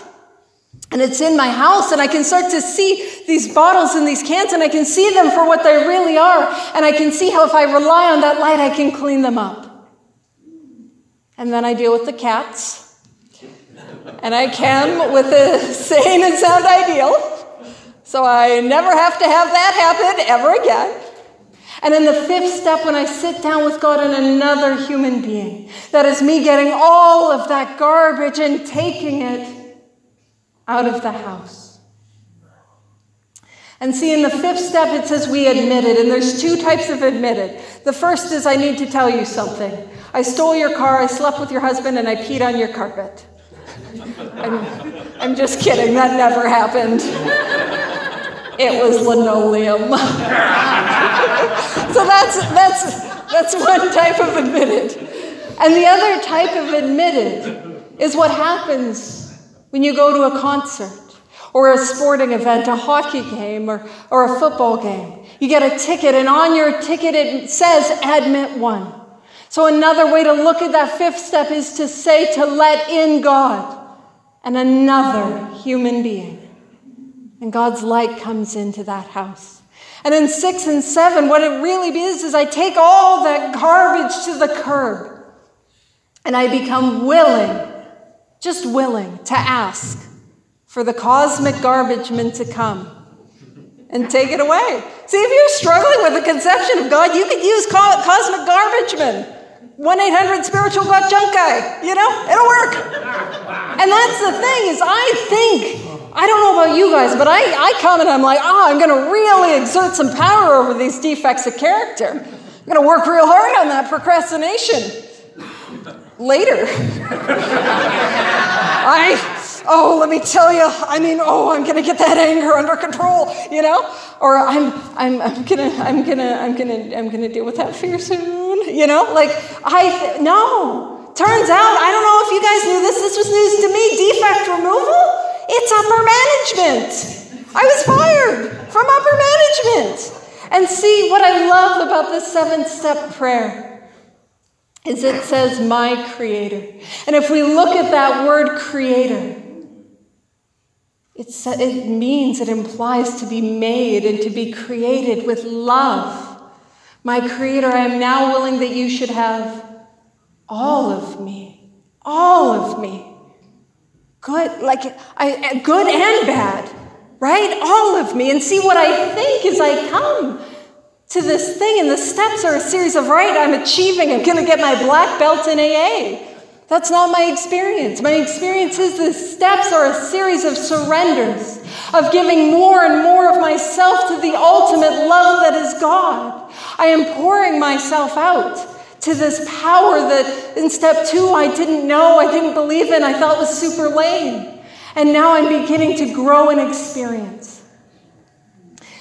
Speaker 1: and it's in my house, and I can start to see these bottles and these cans, and I can see them for what they really are. And I can see how if I rely on that light, I can clean them up. And then I deal with the cats. And I can with a [laughs] sane and sound ideal. So I never have to have that happen ever again. And in the fifth step, when I sit down with God and another human being, that is me getting all of that garbage and taking it out of the house. And see, in the fifth step, it says we admitted, and there's two types of admitted. The first is I need to tell you something. I stole your car, I slept with your husband, and I peed on your carpet. [laughs] I'm, I'm just kidding, that never happened. [laughs] It was linoleum. so that's, that's, that's one type of admitted. And the other type of admitted is what happens when you go to a concert or a sporting event, a hockey game or, or a football game, you get a ticket, and on your ticket it says admit one. So, another way to look at that fifth step is to say to let in God and another human being. And God's light comes into that house. And in six and seven, what it really is is I take all that garbage to the curb and I become willing just willing to ask for the cosmic garbage men to come and take it away. See, if you're struggling with the conception of God, you could use cosmic garbage men. 1 800 spiritual got junk guy, you know, it'll work. And that's the thing is I think I don't know about you guys, but I, I come and I'm like, oh, I'm going to really exert some power over these defects of character. I'm going to work real hard on that procrastination. Later. [laughs] I, oh, let me tell you, I mean, oh, I'm going to get that anger under control, you know? Or I'm, I'm, I'm going to, I'm going to, I'm going to, I'm going to deal with that fear soon, you know? Like, I, no. Turns out, I don't know if you guys knew this, this was news to me defect removal, it's upper management. I was fired from upper management. And see, what I love about the seven step prayer is it says, My Creator. And if we look at that word creator, it's, it means, it implies to be made and to be created with love. My Creator, I am now willing that you should have all of me, all of me. Good, like I, good and bad, right? All of me. And see what I think as I come to this thing, and the steps are a series of, right, I'm achieving, I'm gonna get my black belt in AA. That's not my experience. My experience is the steps are a series of surrenders, of giving more and more of myself to the ultimate love that is God. I am pouring myself out to this power that in step two I didn't know, I didn't believe in, I thought was super lame. And now I'm beginning to grow and experience.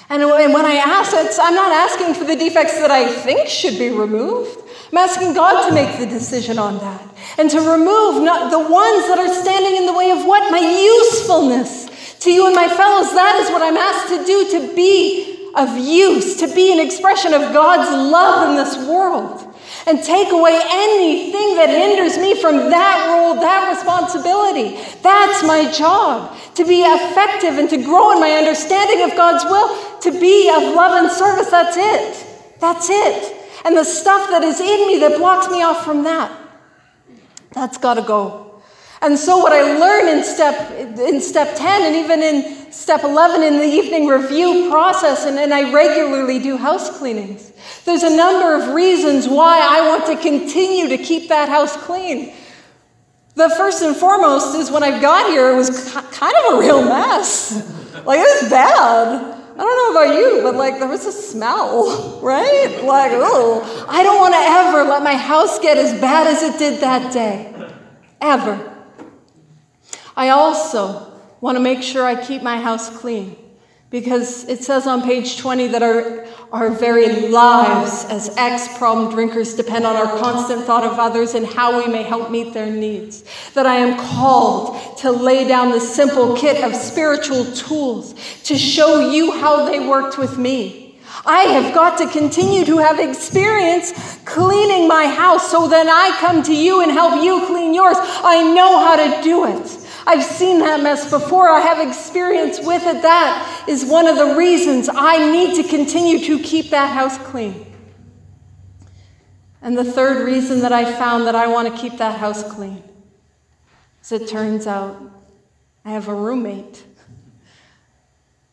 Speaker 1: And when I ask, it's, I'm not asking for the defects that I think should be removed. I'm asking God to make the decision on that and to remove not the ones that are standing in the way of what? My usefulness to you and my fellows. That is what I'm asked to do to be of use, to be an expression of God's love in this world and take away anything that hinders me from that role, that responsibility. That's my job to be effective and to grow in my understanding of God's will, to be of love and service. That's it. That's it. And the stuff that is in me that blocks me off from that, that's got to go. And so, what I learned in step, in step 10 and even in step 11 in the evening review process, and, and I regularly do house cleanings, there's a number of reasons why I want to continue to keep that house clean. The first and foremost is when I got here, it was kind of a real mess. Like, it was bad. I don't know about you, but like there was a smell, right? Like, oh, I don't want to ever let my house get as bad as it did that day. Ever. I also want to make sure I keep my house clean because it says on page 20 that our, our very lives as ex problem drinkers depend on our constant thought of others and how we may help meet their needs. That I am called to lay down the simple kit of spiritual tools to show you how they worked with me. I have got to continue to have experience cleaning my house so then I come to you and help you clean yours. I know how to do it. I've seen that mess before. I have experience with it. That is one of the reasons I need to continue to keep that house clean. And the third reason that I found that I want to keep that house clean is it turns out I have a roommate.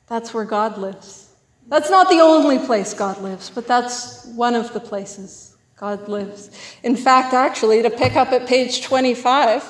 Speaker 1: That's where God lives. That's not the only place God lives, but that's one of the places God lives. In fact, actually, to pick up at page 25,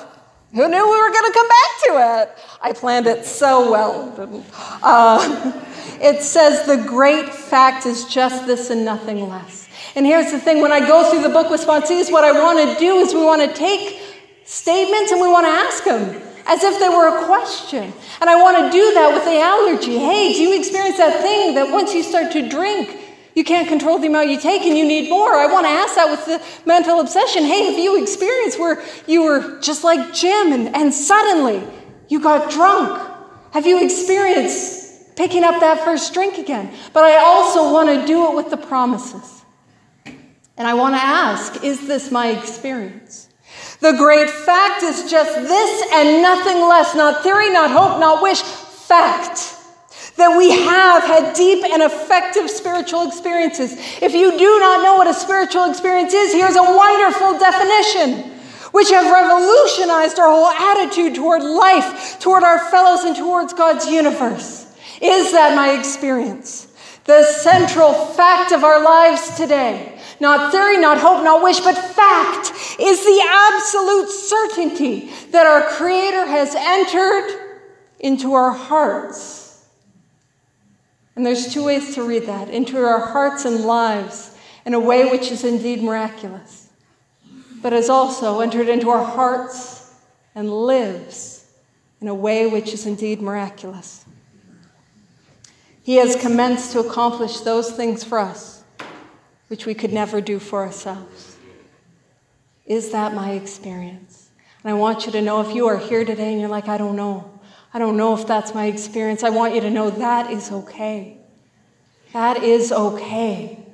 Speaker 1: who knew we were going to come back to it? I planned it so well. Uh, it says, The great fact is just this and nothing less. And here's the thing when I go through the book with sponsees, what I want to do is we want to take statements and we want to ask them as if they were a question. And I want to do that with the allergy. Hey, do you experience that thing that once you start to drink, you can't control the amount you take and you need more. I want to ask that with the mental obsession. Hey, have you experienced where you were just like Jim and, and suddenly you got drunk? Have you experienced picking up that first drink again? But I also want to do it with the promises. And I want to ask is this my experience? The great fact is just this and nothing less, not theory, not hope, not wish, fact that we have had deep and effective spiritual experiences. If you do not know what a spiritual experience is, here's a wonderful definition, which have revolutionized our whole attitude toward life, toward our fellows, and towards God's universe. Is that my experience? The central fact of our lives today, not theory, not hope, not wish, but fact, is the absolute certainty that our Creator has entered into our hearts. And there's two ways to read that into our hearts and lives in a way which is indeed miraculous, but has also entered into our hearts and lives in a way which is indeed miraculous. He has commenced to accomplish those things for us which we could never do for ourselves. Is that my experience? And I want you to know if you are here today and you're like, I don't know. I don't know if that's my experience. I want you to know that is okay. That is okay.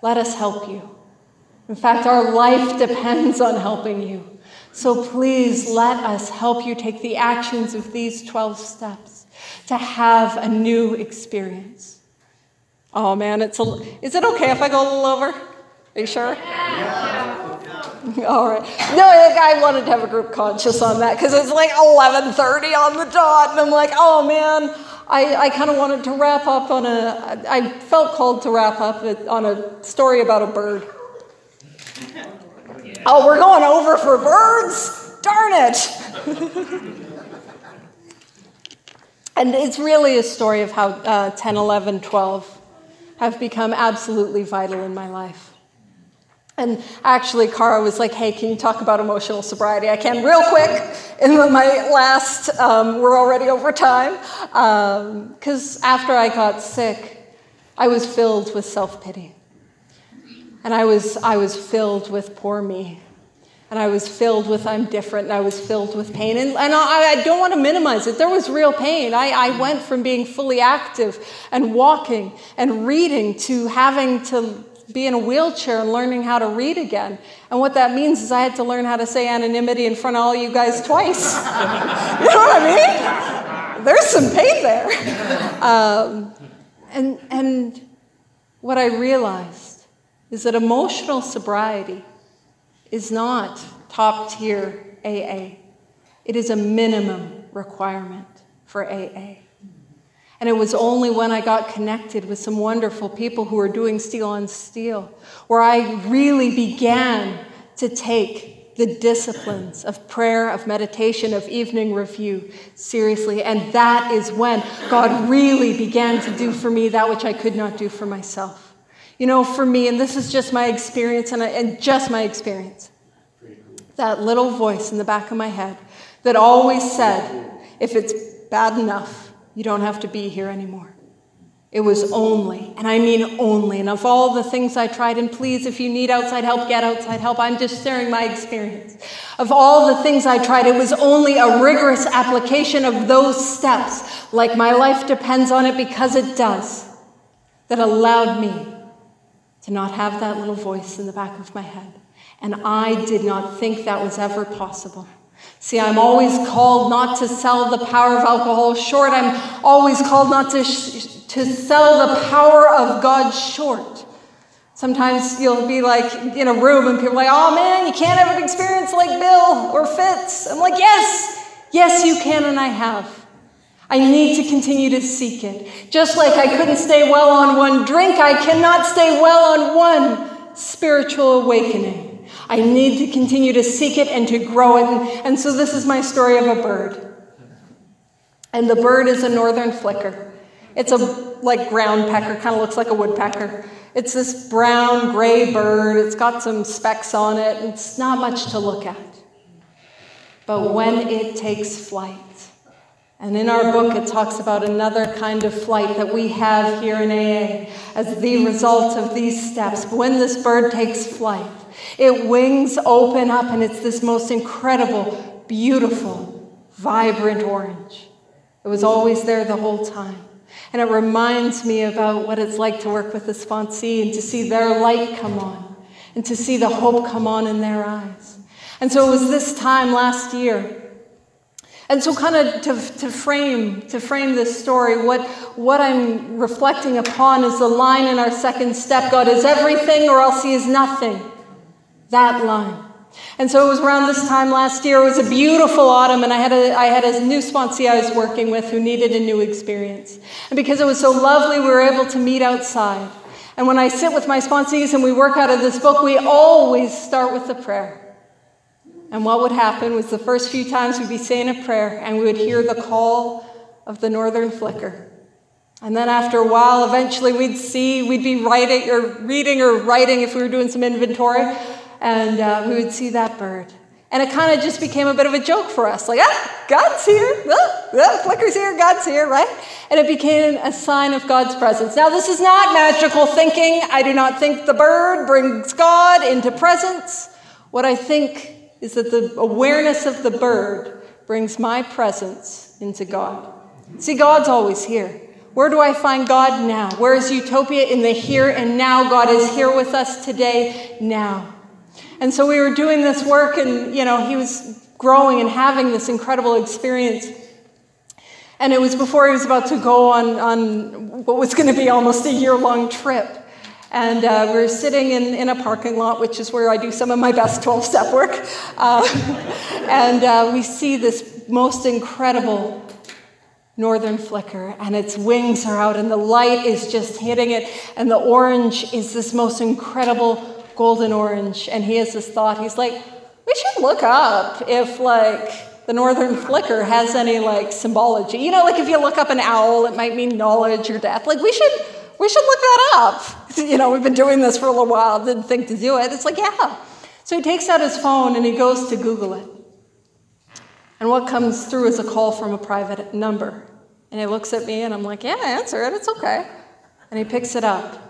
Speaker 1: Let us help you. In fact, our life depends on helping you. So please let us help you take the actions of these 12 steps to have a new experience. Oh man, it's a, is it okay if I go a little over? Are you sure? Yeah. [laughs] All right. No, I wanted to have a group conscious on that because it's like 11:30 on the dot, and I'm like, oh man, I, I kind of wanted to wrap up on a. I felt called to wrap up on a story about a bird. Oh, we're going over for birds? Darn it! [laughs] and it's really a story of how uh, 10, 11, 12 have become absolutely vital in my life. And actually, Cara was like, hey, can you talk about emotional sobriety? I can, real quick, in my last, um, we're already over time. Because um, after I got sick, I was filled with self pity. And I was, I was filled with poor me. And I was filled with I'm different, and I was filled with pain. And, and I, I, don't want to minimize it. There was real pain. I, I went from being fully active and walking and reading to having to be in a wheelchair and learning how to read again. And what that means is I had to learn how to say anonymity in front of all you guys twice. [laughs] you know what I mean? There's some pain there. Um, and, and what I realized is that emotional sobriety is not top tier AA, it is a minimum requirement for AA. And it was only when I got connected with some wonderful people who were doing Steel on Steel where I really began to take the disciplines of prayer, of meditation, of evening review seriously. And that is when God really began to do for me that which I could not do for myself. You know, for me, and this is just my experience and, I, and just my experience, that little voice in the back of my head that always said, if it's bad enough, you don't have to be here anymore. It was only, and I mean only, and of all the things I tried, and please, if you need outside help, get outside help. I'm just sharing my experience. Of all the things I tried, it was only a rigorous application of those steps, like my life depends on it because it does, that allowed me to not have that little voice in the back of my head. And I did not think that was ever possible. See, I'm always called not to sell the power of alcohol short. I'm always called not to, sh- to sell the power of God short. Sometimes you'll be like in a room and people are like, oh man, you can't have an experience like Bill or Fitz. I'm like, yes, yes, you can, and I have. I need to continue to seek it. Just like I couldn't stay well on one drink, I cannot stay well on one spiritual awakening. I need to continue to seek it and to grow it. And so this is my story of a bird. And the bird is a northern flicker. It's a like ground pecker, kind of looks like a woodpecker. It's this brown gray bird. It's got some specks on it. It's not much to look at. But when it takes flight, and in our book, it talks about another kind of flight that we have here in AA as the result of these steps. When this bird takes flight, it wings open up, and it's this most incredible, beautiful, vibrant orange. It was always there the whole time. And it reminds me about what it's like to work with a sponsee and to see their light come on and to see the hope come on in their eyes. And so it was this time last year. And so, kind of to, to, frame to frame this story, what, what I'm reflecting upon is the line in our second step: God is everything, or else He is nothing. That line. And so it was around this time last year. It was a beautiful autumn, and I had a, I had a new sponsee I was working with who needed a new experience. And because it was so lovely, we were able to meet outside. And when I sit with my sponsees and we work out of this book, we always start with the prayer. And what would happen was the first few times we'd be saying a prayer and we would hear the call of the northern flicker. And then after a while, eventually we'd see, we'd be writing or reading or writing if we were doing some inventory, and uh, we would see that bird. And it kind of just became a bit of a joke for us like, ah, God's here, ah, ah, flicker's here, God's here, right? And it became a sign of God's presence. Now, this is not magical thinking. I do not think the bird brings God into presence. What I think is that the awareness of the bird brings my presence into God. See, God's always here. Where do I find God now? Where is utopia? In the here and now. God is here with us today, now. And so we were doing this work, and, you know, he was growing and having this incredible experience. And it was before he was about to go on, on what was going to be almost a year long trip. And uh, we were sitting in, in a parking lot, which is where I do some of my best 12 step work. [laughs] Uh, and uh, we see this most incredible northern flicker, and its wings are out, and the light is just hitting it. And the orange is this most incredible golden orange, and he has this thought. He's like, we should look up if like the northern flicker has any like symbology. You know, like if you look up an owl, it might mean knowledge or death. Like we should we should look that up. [laughs] You know, we've been doing this for a little while, didn't think to do it. It's like, yeah. So he takes out his phone and he goes to Google it. And what comes through is a call from a private number. And he looks at me and I'm like, yeah, answer it, it's okay. And he picks it up.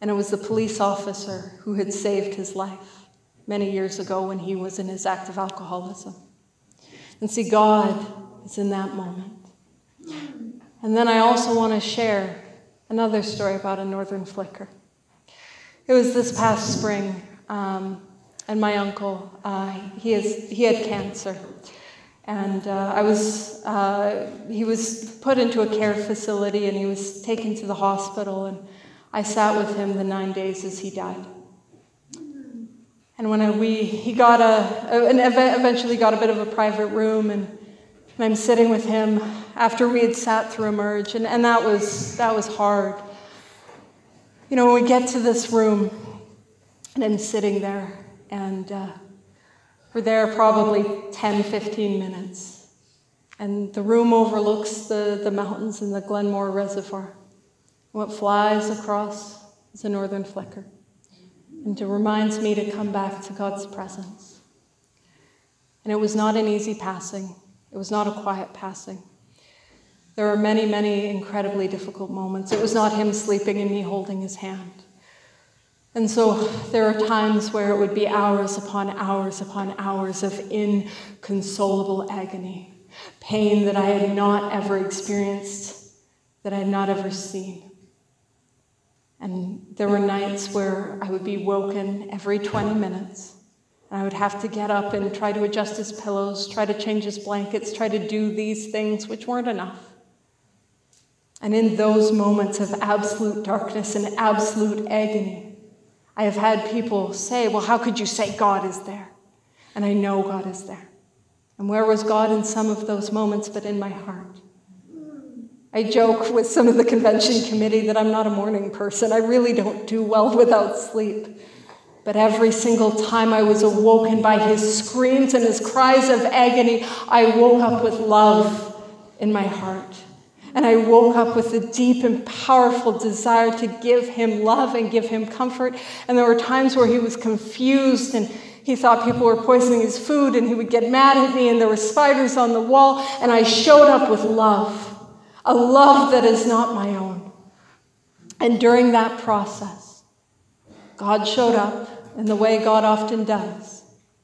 Speaker 1: And it was the police officer who had saved his life many years ago when he was in his active alcoholism. And see, God is in that moment. And then I also want to share another story about a northern flicker. It was this past spring, um, and my uncle, uh, he, is, he had cancer. And uh, I was, uh, he was put into a care facility and he was taken to the hospital. And I sat with him the nine days as he died. And when I, we, he got a, and eventually got a bit of a private room, and, and I'm sitting with him after we had sat through Emerge, and, and that, was, that was hard. You know, when we get to this room, and I'm sitting there, and uh, we're there probably 10, 15 minutes. And the room overlooks the, the mountains and the Glenmore Reservoir. What flies across is a northern flicker, and it reminds me to come back to God's presence. And it was not an easy passing, it was not a quiet passing. There were many, many incredibly difficult moments. It was not him sleeping and me holding his hand. And so there are times where it would be hours upon hours upon hours of inconsolable agony, pain that I had not ever experienced, that I had not ever seen. And there were nights where I would be woken every 20 minutes. And I would have to get up and try to adjust his pillows, try to change his blankets, try to do these things which weren't enough. And in those moments of absolute darkness and absolute agony, I have had people say, Well, how could you say God is there? And I know God is there. And where was God in some of those moments but in my heart? I joke with some of the convention committee that I'm not a morning person. I really don't do well without sleep. But every single time I was awoken by his screams and his cries of agony, I woke up with love in my heart. And I woke up with a deep and powerful desire to give him love and give him comfort. And there were times where he was confused and he thought people were poisoning his food and he would get mad at me and there were spiders on the wall. And I showed up with love a love that is not my own. And during that process, God showed up in the way God often does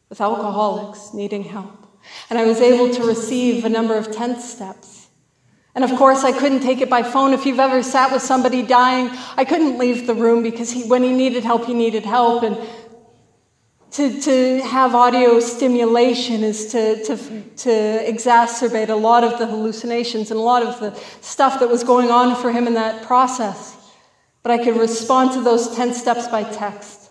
Speaker 1: with alcoholics needing help. And I was able to receive a number of 10th steps. And of course, I couldn't take it by phone. If you've ever sat with somebody dying, I couldn't leave the room because he, when he needed help, he needed help. And to, to have audio stimulation is to, to, to exacerbate a lot of the hallucinations and a lot of the stuff that was going on for him in that process. But I could respond to those 10 steps by text.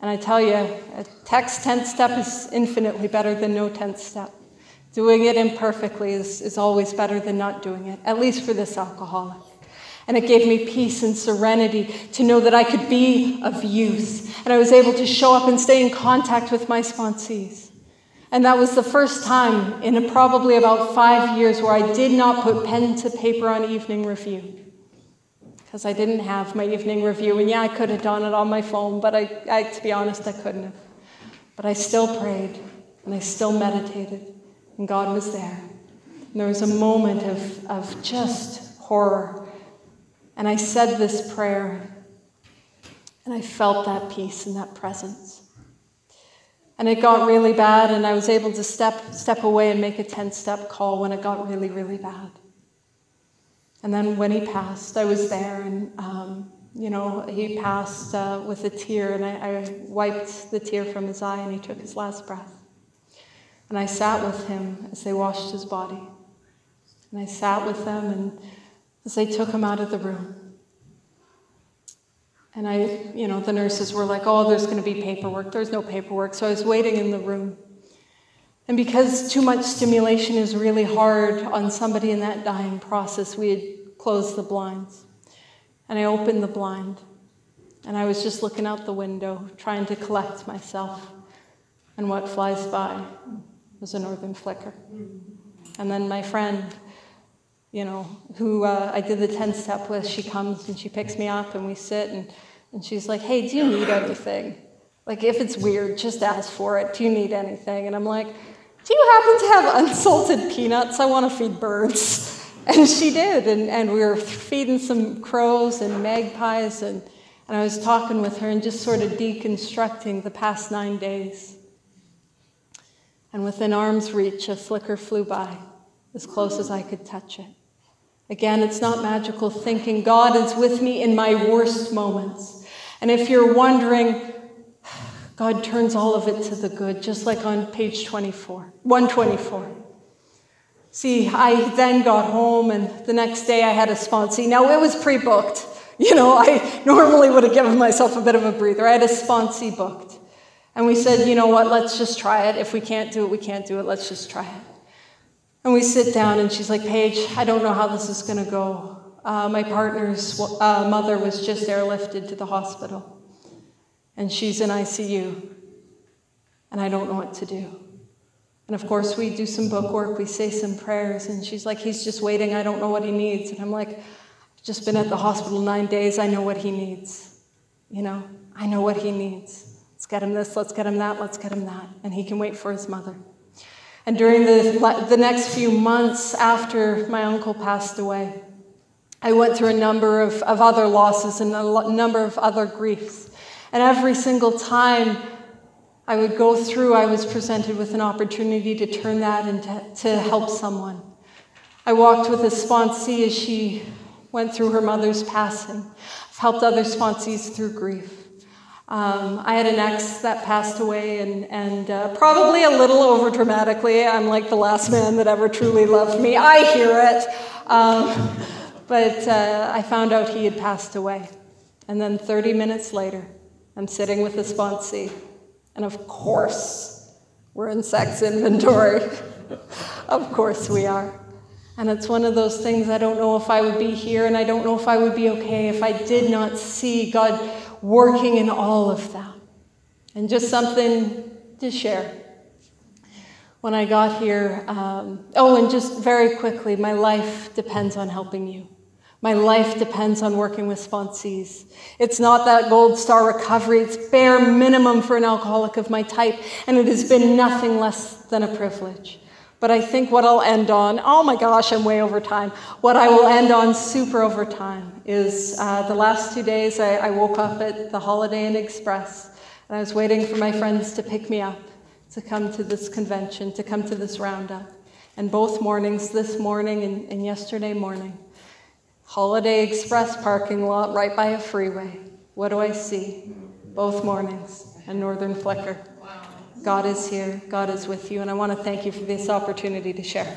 Speaker 1: And I tell you, a text 10 step is infinitely better than no 10 step. Doing it imperfectly is, is always better than not doing it, at least for this alcoholic. And it gave me peace and serenity to know that I could be of use. And I was able to show up and stay in contact with my sponsees. And that was the first time in probably about five years where I did not put pen to paper on evening review. Because I didn't have my evening review. And yeah, I could have done it on my phone, but I, I, to be honest, I couldn't have. But I still prayed and I still meditated, and God was there. And there was a moment of, of just horror. And I said this prayer, and I felt that peace and that presence. And it got really bad, and I was able to step, step away and make a 10 step call when it got really, really bad. And then when he passed, I was there, and um, you know, he passed uh, with a tear, and I, I wiped the tear from his eye, and he took his last breath. And I sat with him as they washed his body. And I sat with them, and as they took him out of the room. And I, you know, the nurses were like, oh, there's going to be paperwork. There's no paperwork. So I was waiting in the room. And because too much stimulation is really hard on somebody in that dying process, we had closed the blinds. And I opened the blind. And I was just looking out the window, trying to collect myself. And what flies by was a northern flicker. And then my friend, you know, who uh, I did the 10 step with, she comes and she picks me up and we sit and, and she's like, hey, do you need anything? Like, if it's weird, just ask for it. Do you need anything? And I'm like, do you happen to have unsalted peanuts? I want to feed birds. [laughs] And she did. And, and we were feeding some crows and magpies. And, and I was talking with her and just sort of deconstructing the past nine days. And within arm's reach, a flicker flew by, as close as I could touch it. Again, it's not magical thinking. God is with me in my worst moments. And if you're wondering, God turns all of it to the good, just like on page 24, 124. See, I then got home, and the next day I had a sponsee. Now, it was pre booked. You know, I normally would have given myself a bit of a breather. I had a sponsee booked. And we said, you know what, let's just try it. If we can't do it, we can't do it. Let's just try it. And we sit down, and she's like, Paige, I don't know how this is going to go. Uh, my partner's uh, mother was just airlifted to the hospital, and she's in ICU, and I don't know what to do. And of course, we do some book work, we say some prayers, and she's like, He's just waiting, I don't know what he needs. And I'm like, I've just been at the hospital nine days, I know what he needs. You know, I know what he needs. Let's get him this, let's get him that, let's get him that. And he can wait for his mother. And during the, the next few months after my uncle passed away, I went through a number of, of other losses and a number of other griefs. And every single time I would go through, I was presented with an opportunity to turn that into to help someone. I walked with a sponsee as she went through her mother's passing. I've helped other sponsees through grief. Um, I had an ex that passed away, and, and uh, probably a little over dramatically. I'm like the last man that ever truly loved me. I hear it. Um, but uh, I found out he had passed away. And then 30 minutes later, I'm sitting with the sponsee. And of course, we're in sex inventory. [laughs] of course we are. And it's one of those things I don't know if I would be here and I don't know if I would be okay if I did not see God working in all of that. And just something to share. When I got here, um, oh, and just very quickly, my life depends on helping you. My life depends on working with sponsees. It's not that gold star recovery, it's bare minimum for an alcoholic of my type, and it has been nothing less than a privilege. But I think what I'll end on, oh my gosh, I'm way over time. What I will end on super over time is uh, the last two days I, I woke up at the Holiday Inn Express and I was waiting for my friends to pick me up to come to this convention, to come to this roundup. And both mornings, this morning and, and yesterday morning, Holiday Express parking lot right by a freeway. What do I see? Both mornings, a northern flicker. God is here, God is with you, and I want to thank you for this opportunity to share.